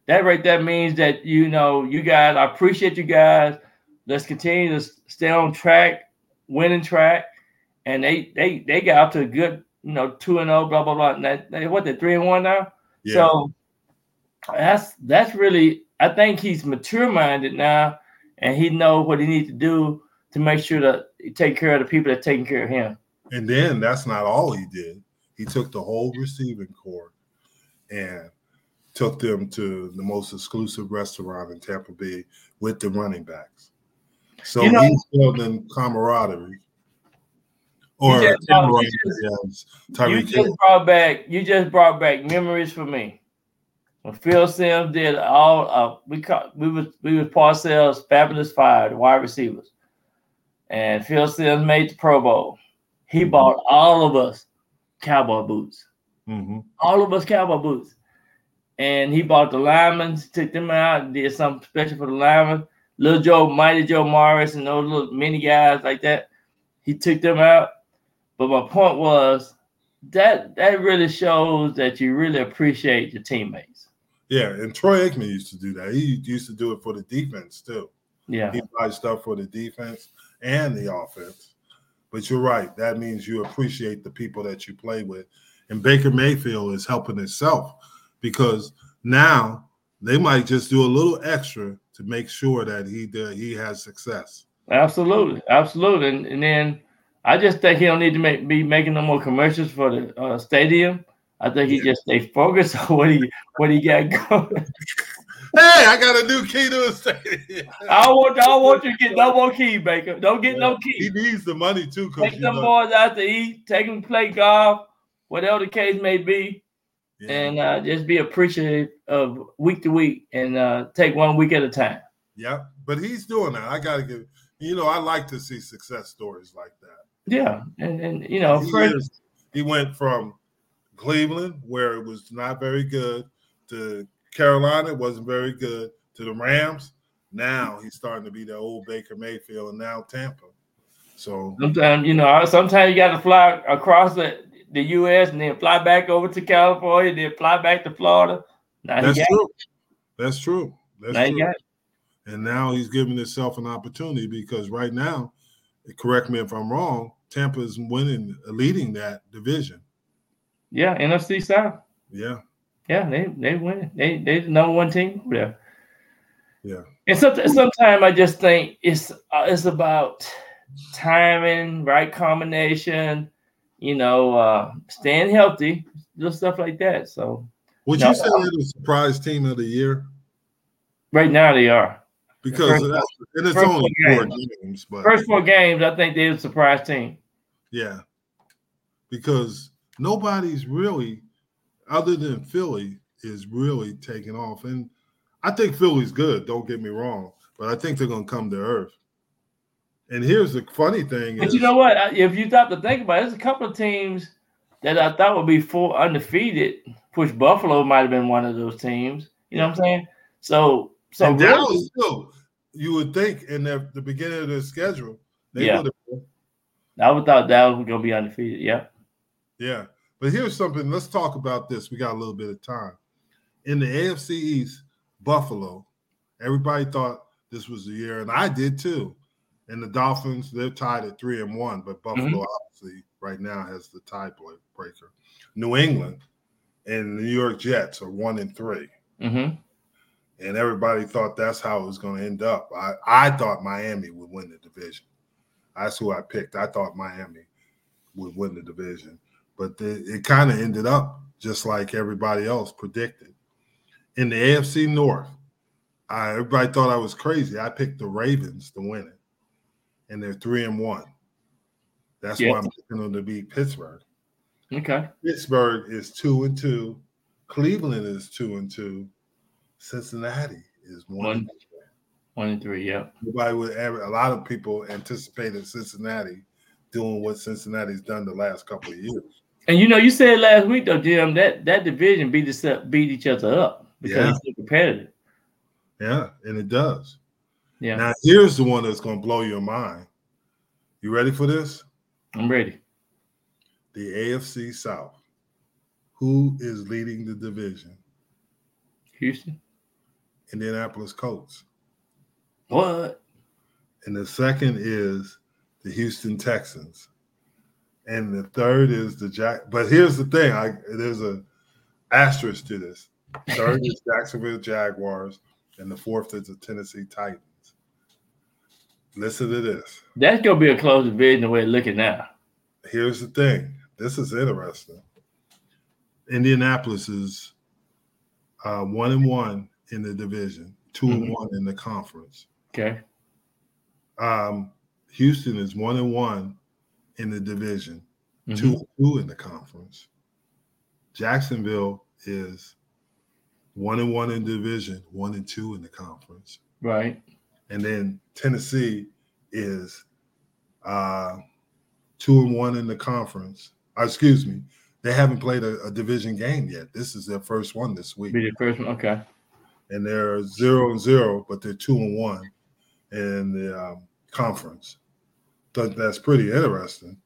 Speaker 2: that right there means that you know you guys. I appreciate you guys. Let's continue to stay on track, winning track, and they they they got up to a good you know two and zero oh, blah blah blah. And that, they, what they three and one now. Yeah. So that's that's really I think he's mature minded now and he know what he needs to do to make sure to take care of the people that are taking care of him.
Speaker 1: And then that's not all he did. He took the whole receiving corps and took them to the most exclusive restaurant in Tampa Bay with the running backs. So you know, he's building camaraderie.
Speaker 2: Or you just, you just brought back you just brought back memories for me. When Phil Simms did all, uh, we caught, we was we was Parcells Fabulous Five, the wide receivers, and Phil Simms made the Pro Bowl. He mm-hmm. bought all of us cowboy boots,
Speaker 1: mm-hmm.
Speaker 2: all of us cowboy boots, and he bought the linemen, took them out, and did something special for the linemen. Little Joe, Mighty Joe Morris, and those little mini guys like that. He took them out. But my point was that that really shows that you really appreciate your teammates.
Speaker 1: Yeah, and Troy Aikman used to do that. He used to do it for the defense too.
Speaker 2: Yeah,
Speaker 1: he buys stuff for the defense and the offense. But you're right. That means you appreciate the people that you play with. And Baker Mayfield is helping himself because now they might just do a little extra to make sure that he he has success.
Speaker 2: Absolutely, absolutely. And, and then I just think he don't need to make, be making no more commercials for the uh, stadium. I think he just stay focused on what he what he got going.
Speaker 1: Hey, I got a new key to his stadium.
Speaker 2: I want I want you to get no more key, Baker. Don't get yeah, no key.
Speaker 1: He needs the money too.
Speaker 2: Take them know. boys out to eat, take them to play golf, whatever the case may be, yeah. and uh, just be appreciative of week to week and uh, take one week at a time.
Speaker 1: Yeah, but he's doing that. I got to give. You know, I like to see success stories like that.
Speaker 2: Yeah, and and you know,
Speaker 1: he, is, he went from Cleveland, where it was not very good, to Carolina, wasn't very good, to the Rams. Now he's starting to be the old Baker Mayfield, and now Tampa. So
Speaker 2: sometimes you know, sometimes you got to fly across the, the U.S. and then fly back over to California, then fly back to Florida.
Speaker 1: Now That's true. That's true. That's now true. And now he's giving himself an opportunity because right now, correct me if I'm wrong, Tampa is winning, leading that division.
Speaker 2: Yeah, NFC South.
Speaker 1: Yeah.
Speaker 2: Yeah, they they win. They they the number one team over there.
Speaker 1: Yeah.
Speaker 2: And sometimes, sometimes I just think it's uh, it's about timing, right combination, you know, uh, staying healthy, just stuff like that. So,
Speaker 1: would you, say they're the surprise team of the year?
Speaker 2: Right now, they are
Speaker 1: because first, it's only four games. games. but
Speaker 2: first four games, I think they're a surprise team.
Speaker 1: Yeah, because nobody's really, other than Philly, is really taking off, and I think Philly's good. Don't get me wrong, but I think they're going to come to earth. And here's the funny thing:
Speaker 2: but is, you know what? If you stop to think about it, there's a couple of teams that I thought would be full undefeated. Which Buffalo might have been one of those teams. You know what I'm saying? So so
Speaker 1: and Dallas too. You would think in the, the beginning of the schedule, they
Speaker 2: yeah. would have. I would thought Dallas was gonna be undefeated. Yeah.
Speaker 1: Yeah. But here's something. Let's talk about this. We got a little bit of time. In the AFC East, Buffalo, everybody thought this was the year, and I did too. And the Dolphins, they're tied at three and one, but Buffalo mm-hmm. obviously right now has the tiebreaker. New England and the New York Jets are one and 3
Speaker 2: mm-hmm
Speaker 1: and everybody thought that's how it was going to end up. I, I thought Miami would win the division. That's who I picked. I thought Miami would win the division, but the, it kind of ended up just like everybody else predicted. In the AFC North, I, everybody thought I was crazy. I picked the Ravens to win it, and they're three and one. That's yes. why I'm picking them to beat Pittsburgh.
Speaker 2: Okay.
Speaker 1: Pittsburgh is two and two. Cleveland is two and two. Cincinnati is one. One,
Speaker 2: one and three, yeah.
Speaker 1: Nobody would ever. A lot of people anticipated Cincinnati doing what Cincinnati's done the last couple of years.
Speaker 2: And you know, you said last week though, Jim, that that division beat us up, beat each other up because yeah. it's competitive.
Speaker 1: Yeah, and it does.
Speaker 2: Yeah.
Speaker 1: Now here's the one that's going to blow your mind. You ready for this?
Speaker 2: I'm ready.
Speaker 1: The AFC South. Who is leading the division?
Speaker 2: Houston.
Speaker 1: Indianapolis Colts.
Speaker 2: What?
Speaker 1: And the second is the Houston Texans. And the third is the Jack. But here's the thing: I there's a asterisk to this. Third is Jacksonville Jaguars, and the fourth is the Tennessee Titans. Listen to this.
Speaker 2: That's gonna be a close division the way it's looking now.
Speaker 1: Here's the thing. This is interesting. Indianapolis is uh, one and one in the division, 2 mm-hmm. and one in the conference.
Speaker 2: Okay.
Speaker 1: Um, Houston is one and one in the division, mm-hmm. two and two in the conference. Jacksonville is one and one in division, one and two in the conference.
Speaker 2: Right.
Speaker 1: And then Tennessee is uh, two and one in the conference. Uh, excuse me, they haven't played a, a, division game yet. This is their first one this week.
Speaker 2: Be the first one, okay.
Speaker 1: And they're zero and zero, but they're two and one in the um, conference. So that's pretty interesting.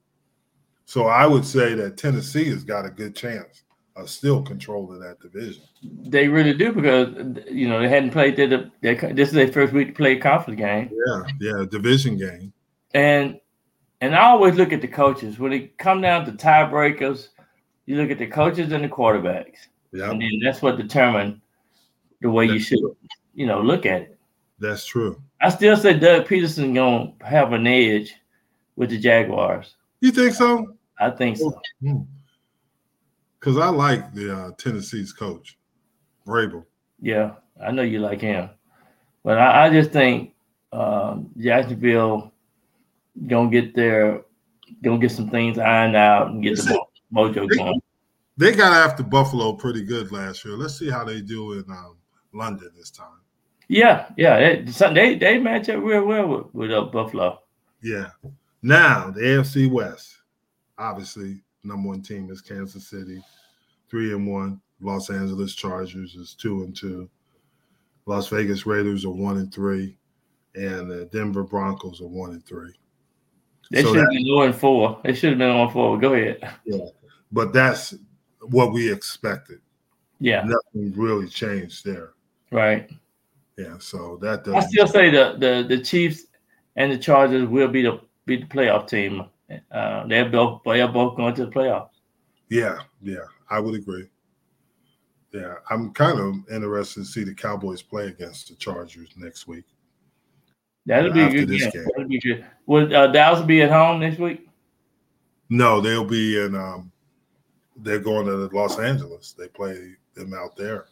Speaker 1: So I would say that Tennessee has got a good chance of still controlling that division.
Speaker 2: They really do because you know they hadn't played their, their this is their first week to play a conference game.
Speaker 1: Yeah, yeah, division game.
Speaker 2: And and I always look at the coaches when it come down to tiebreakers you look at the coaches and the quarterbacks.
Speaker 1: Yeah.
Speaker 2: And then that's what determine the way that's you should, true. you know, look at it.
Speaker 1: That's true.
Speaker 2: I still say Doug Pederson gonna have an edge with the Jaguars.
Speaker 1: You think so?
Speaker 2: I think so.
Speaker 1: Oh, hmm. Because. I like the uh, Tennessee's coach, Vrabel.
Speaker 2: Yeah, I know you like him, but I, I just think um, Jacksonville gonna get there, gonna get some things ironed out and get the mojo
Speaker 1: they, They got after Buffalo pretty good last year. Let's see how they do in um, London this time.
Speaker 2: Yeah, yeah, they they, they match up real well with, with uh, Buffalo.
Speaker 1: Yeah. Now the AFC West, obviously, number one team is Kansas City, three and one. Los Angeles Chargers is two and two. Las Vegas Raiders are one and three, and the Denver Broncos are one and three.
Speaker 2: They so should have been on four. They should have been on four. Go ahead.
Speaker 1: Yeah, but that's what we expected.
Speaker 2: Yeah,
Speaker 1: nothing really changed there.
Speaker 2: Right.
Speaker 1: Yeah, so that does.
Speaker 2: I still say the the the Chiefs and the Chargers will be the be the playoff team. Uh, they're both they're both going to the playoffs.
Speaker 1: Yeah, yeah, I would agree. Yeah, I'm kind of interested to see the Cowboys play against the Chargers next week.
Speaker 2: That'll be good. This Game. That'll be good. Will uh, Dallas be at home next week?
Speaker 1: No, they'll be in. Um, they're going to Los Angeles. They play them out there.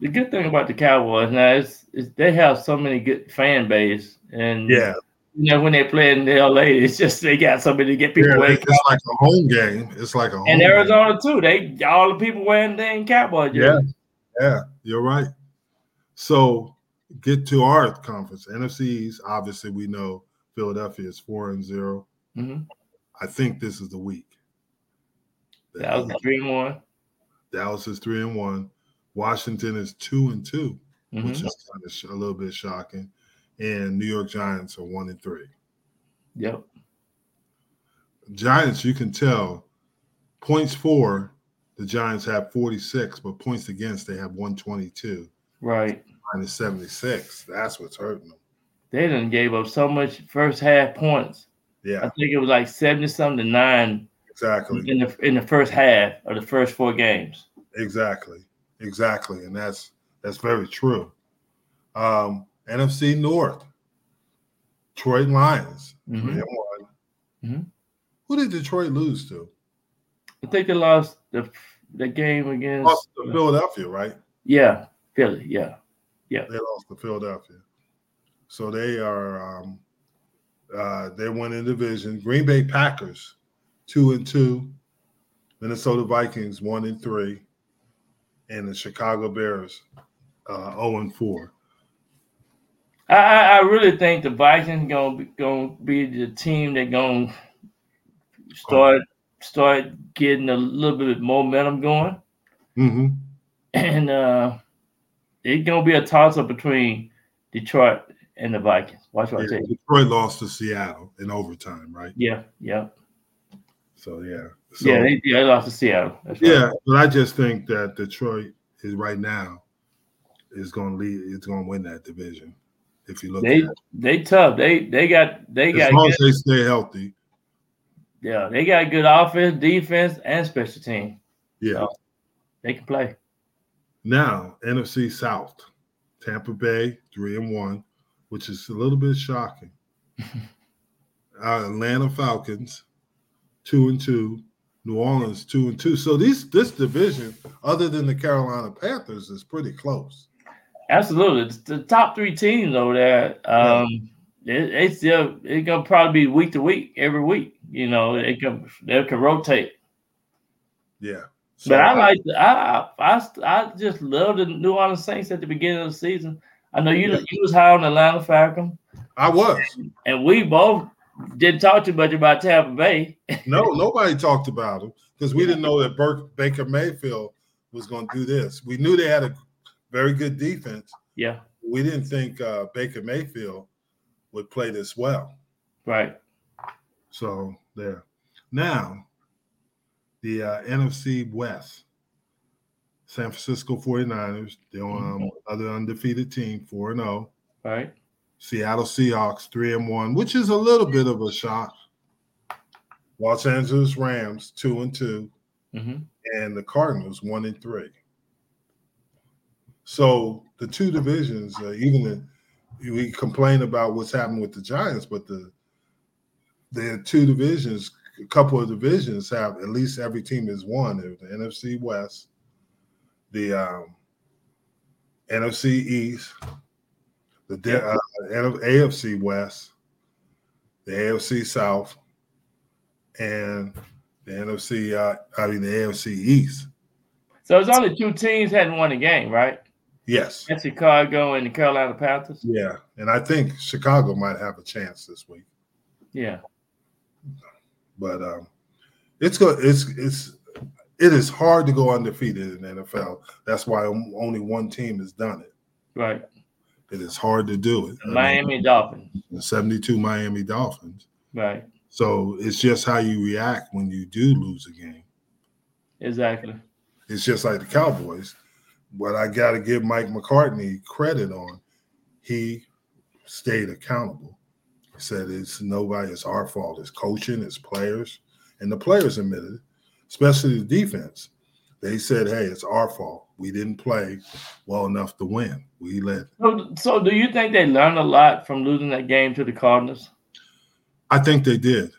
Speaker 2: The good thing about the Cowboys now is, is they have so many good fan base, and
Speaker 1: yeah,
Speaker 2: you know when they play in LA, it's just they got somebody to get people. Yeah,
Speaker 1: it's like a home game. It's like a home
Speaker 2: and Arizona game. too. They all the people wearing their Cowboy
Speaker 1: jerseys. Yeah, yeah, you're right. So get to our conference, NFCs. Obviously, we know Philadelphia is four and 0
Speaker 2: mm-hmm.
Speaker 1: I think this is the week.
Speaker 2: Dallas three and one.
Speaker 1: Dallas is three and one. Washington is two and 2
Speaker 2: mm-hmm.
Speaker 1: which is kind of a little bit shocking. And New York Giants are one and three.
Speaker 2: Yep.
Speaker 1: Giants, you can tell points for the Giants have 46, but points against they have 122.
Speaker 2: Right.
Speaker 1: Minus 76. That's what's hurting them.
Speaker 2: They didn't gave up so much first half points.
Speaker 1: Yeah.
Speaker 2: I think it was like 70 something to nine.
Speaker 1: Exactly.
Speaker 2: In the in the first half of the first four games.
Speaker 1: Exactly. Exactly. And that's that's very true. Um, NFC North, Detroit Lions,
Speaker 2: mm-hmm.
Speaker 1: Mm-hmm. Who did Detroit lose to?
Speaker 2: I think they lost the the game against
Speaker 1: lost to Philadelphia, right?
Speaker 2: Yeah, Philly. Yeah, yeah.
Speaker 1: They lost to Philadelphia, so they are um, uh, they won in division. Green Bay Packers, two and two. Minnesota Vikings, one and three and the Chicago Bears uh, 0 and 4.
Speaker 2: I, I really think the Vikings gonna be, gonna be the team that gonna start start getting a little bit momentum going,
Speaker 1: mm-hmm.
Speaker 2: and uh, it's gonna be a toss up between Detroit and the Vikings. Watch what
Speaker 1: yeah,
Speaker 2: I tell
Speaker 1: you. Detroit lost to Seattle in overtime, right?
Speaker 2: Yeah, yeah.
Speaker 1: So yeah,
Speaker 2: so, yeah, they, yeah, they lost to Seattle.
Speaker 1: Right. Yeah, but I just think that Detroit is right now is going to lead. It's going to win that division. If you look,
Speaker 2: they they tough. They they got they
Speaker 1: as
Speaker 2: got.
Speaker 1: As long good, as they stay healthy.
Speaker 2: Yeah, they got good offense, defense, and special team.
Speaker 1: Yeah, so
Speaker 2: they can play.
Speaker 1: Now NFC South, Tampa Bay three and one, which is a little bit shocking. uh, Atlanta Falcons two and two, New Orleans two and two. So these this division, other than the Carolina Panthers, is pretty close.
Speaker 2: Absolutely, the top three teams over there. Um, yeah. it, it's still it's gonna probably be week to week every week. You know, it can they can rotate.
Speaker 1: Yeah.
Speaker 2: So but I, like I, I I just love the New Orleans Saints at the beginning of the season. I know you yeah. you was high on the Atlanta Falcons.
Speaker 1: I was,
Speaker 2: and we both didn't talk too much about Tampa Bay.
Speaker 1: no, nobody talked about them because we didn't know that Burke, Baker Mayfield was going to do this. We knew they had a very good defense.
Speaker 2: Yeah.
Speaker 1: We didn't think uh, Baker Mayfield would play this well.
Speaker 2: Right.
Speaker 1: So there. Now, the uh, NFC West, San Francisco 49ers, they're um, mm-hmm. other undefeated team, 4 0.
Speaker 2: Right.
Speaker 1: Seattle Seahawks three and one, which is a little bit of a shock. Los Angeles Rams two and 2
Speaker 2: mm-hmm.
Speaker 1: and the Cardinals one and three. So the two divisions, uh, even the, we complain about what's happening with the Giants, but the the two divisions, a couple of divisions have at least every team is won. The NFC West, the um, NFC East, the uh, AFC West, the AFC South, and the NFC. Uh, I mean the AFC East.
Speaker 2: So it's only two teams hadn't won a game, right?
Speaker 1: Yes.
Speaker 2: That's Chicago and the Carolina Panthers.
Speaker 1: Yeah, and I think Chicago might have a chance this week.
Speaker 2: Yeah.
Speaker 1: But um, it's good. It's it's it is hard to go undefeated in the NFL. That's why only one team has done it.
Speaker 2: Right.
Speaker 1: It is hard to do it.
Speaker 2: Miami I mean, Dolphins.
Speaker 1: 72 Miami Dolphins.
Speaker 2: Right.
Speaker 1: So it's just how you react when you do lose a game.
Speaker 2: Exactly.
Speaker 1: It's just like the Cowboys. What I got to give Mike McCarthy credit on, he stayed accountable. He said it's nobody, it's our fault. It's coaching, it's players, and the players admitted it, especially the defense. They said, "Hey, it's our fault. We didn't play well enough to win. We let."
Speaker 2: So, so do you think they learned a lot from losing that game to the Cardinals?
Speaker 1: I think they did,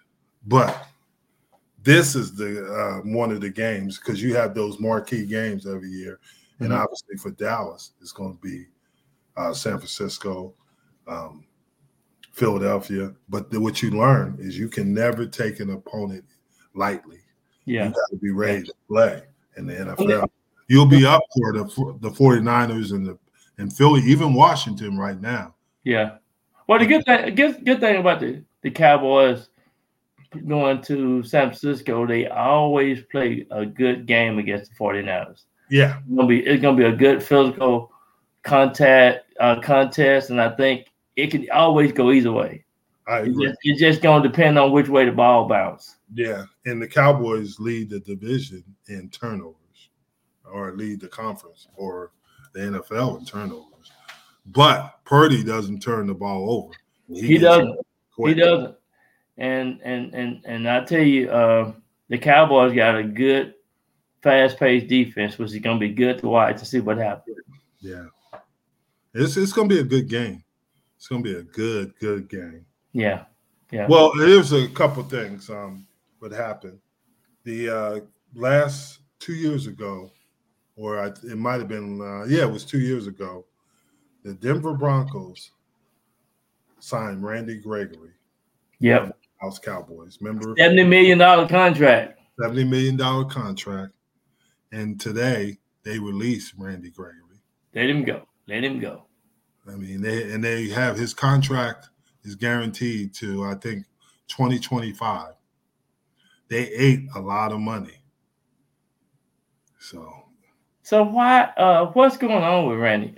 Speaker 1: but this is the uh, one of the games because you have those marquee games every year, and mm-hmm. obviously for Dallas, it's going to be uh, San Francisco, um, Philadelphia. But the, what you learn is you can never take an opponent lightly.
Speaker 2: Yeah,
Speaker 1: you got to be ready to play in the NFL. You'll be up for the the 49ers and the and Philly, even Washington right now.
Speaker 2: Yeah. Well, the good thing, good, good thing about the, the Cowboys going to San Francisco, they always play a good game against the 49ers.
Speaker 1: Yeah.
Speaker 2: It's gonna be it's gonna be a good physical contact uh, contest, and I think it can always go either way. It's just, it's just gonna depend on which way the ball bounces.
Speaker 1: Yeah, and the Cowboys lead the division in turnovers, or lead the conference, or the NFL in turnovers. But Purdy doesn't turn the ball over.
Speaker 2: He, he doesn't. He doesn't. And and and and I tell you, uh, the Cowboys got a good, fast-paced defense, which is going to be good to watch to see what happens.
Speaker 1: Yeah, it's it's going to be a good game. It's going to be a good good game.
Speaker 2: Yeah, yeah.
Speaker 1: Well, there's a couple things. Um, what happened? The uh, last two years ago, or I, it might have been, uh, yeah, it was two years ago. The Denver Broncos signed Randy Gregory.
Speaker 2: Yep.
Speaker 1: House Cowboys. Remember?
Speaker 2: $70 million contract.
Speaker 1: $70 million contract. And today they released Randy Gregory.
Speaker 2: Let him go. Let him go.
Speaker 1: I mean, they and they have his contract is guaranteed to I think 2025. They ate a lot of money. So
Speaker 2: So why uh what's going on with Randy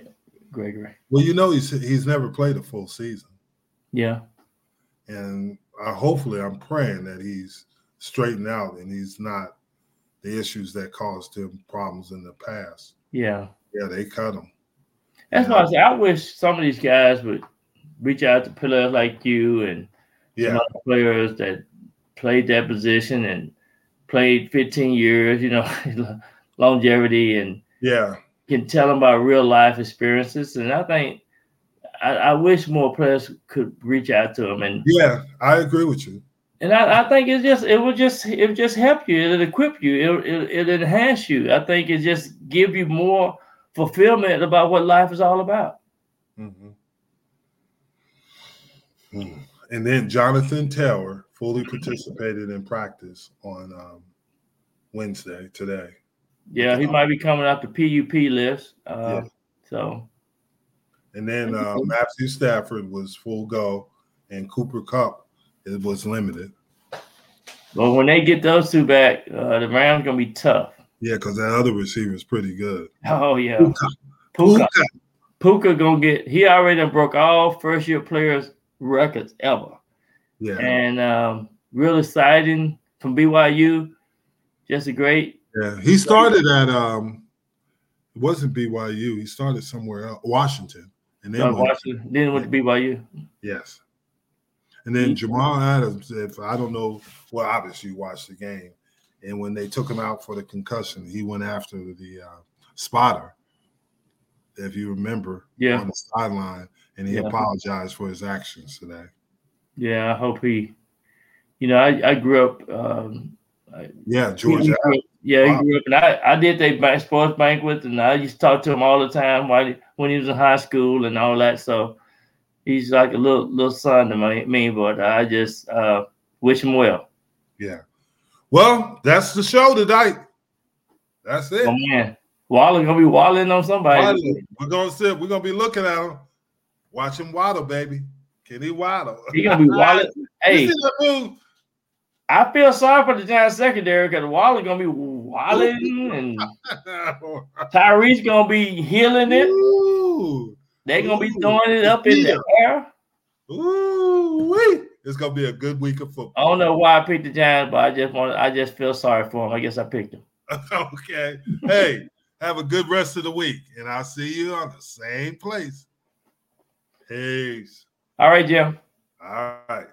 Speaker 2: Gregory?
Speaker 1: Well, you know he's he's never played a full season.
Speaker 2: Yeah.
Speaker 1: And I, hopefully I'm praying that he's straightened out and he's not the issues that caused him problems in the past.
Speaker 2: Yeah.
Speaker 1: Yeah, they cut him.
Speaker 2: That's why I say I wish some of these guys would reach out to players like you and
Speaker 1: yeah.
Speaker 2: players that played that position and played 15 years, you know, longevity and
Speaker 1: yeah,
Speaker 2: can tell them about real life experiences. And I think I, I, wish more players could reach out to them. And
Speaker 1: yeah, I agree with you.
Speaker 2: And I, I think it's just it will just it will just help you. It'll equip you. It'll, it'll, it'll enhance you. I think it just give you more fulfillment about what life is all about.
Speaker 1: Mm-hmm. Mm. And then Jonathan Taylor fully participated in practice on um, Wednesday today.
Speaker 2: Yeah, he might be coming off the PUP list. Uh, yeah. So,
Speaker 1: and then uh, Matthew Stafford was full go, and Cooper Kupp it was limited.
Speaker 2: Well, when they get those two back, uh, the Rams gonna be tough.
Speaker 1: Yeah, because that other receiver is pretty good.
Speaker 2: Oh yeah, Puka. Puka. Puka. Puka gonna get. He already broke all first year players records ever.
Speaker 1: Yeah,
Speaker 2: and um, real exciting from BYU. Just a great.
Speaker 1: Yeah, he started at um, it wasn't BYU. He started somewhere else, Washington, and then
Speaker 2: Washington. Then went to BYU.
Speaker 1: Yes, and then Jamal Adams. If I don't know, well, obviously you watched the game, and when they took him out for the concussion, he went after the uh, spotter. If you remember,
Speaker 2: yeah,
Speaker 1: on the sideline, and he yeah. apologized for his actions today.
Speaker 2: Yeah, I hope he. You know, I, I grew up. Um,
Speaker 1: yeah, Georgia.
Speaker 2: Yeah, wow. he grew up, and I, I did the sports banquet, and I used to talk to him all the time while when he was in high school and all that. So he's like a little little son to me, me but I just uh, wish him well.
Speaker 1: Yeah. Well, that's the show tonight. That's it.
Speaker 2: Oh man, Waller gonna be walling on somebody. Waller.
Speaker 1: We're gonna sit. We're gonna be looking at him, watching Waddle, baby. Kenny Waddle.
Speaker 2: He gonna be walling. hey, I feel sorry for the Giants secondary because Waller gonna be walling and Tyreek gonna be healing it.
Speaker 1: Ooh.
Speaker 2: They're gonna be throwing it up in the air.
Speaker 1: Ooh. It's gonna be a good week of football.
Speaker 2: I don't know why I picked the Giants, but I just want I just feel sorry for them. I guess I picked them.
Speaker 1: okay. Hey, have a good rest of the week, and I'll see you on the same place. Peace.
Speaker 2: All right, Jim.
Speaker 1: All right.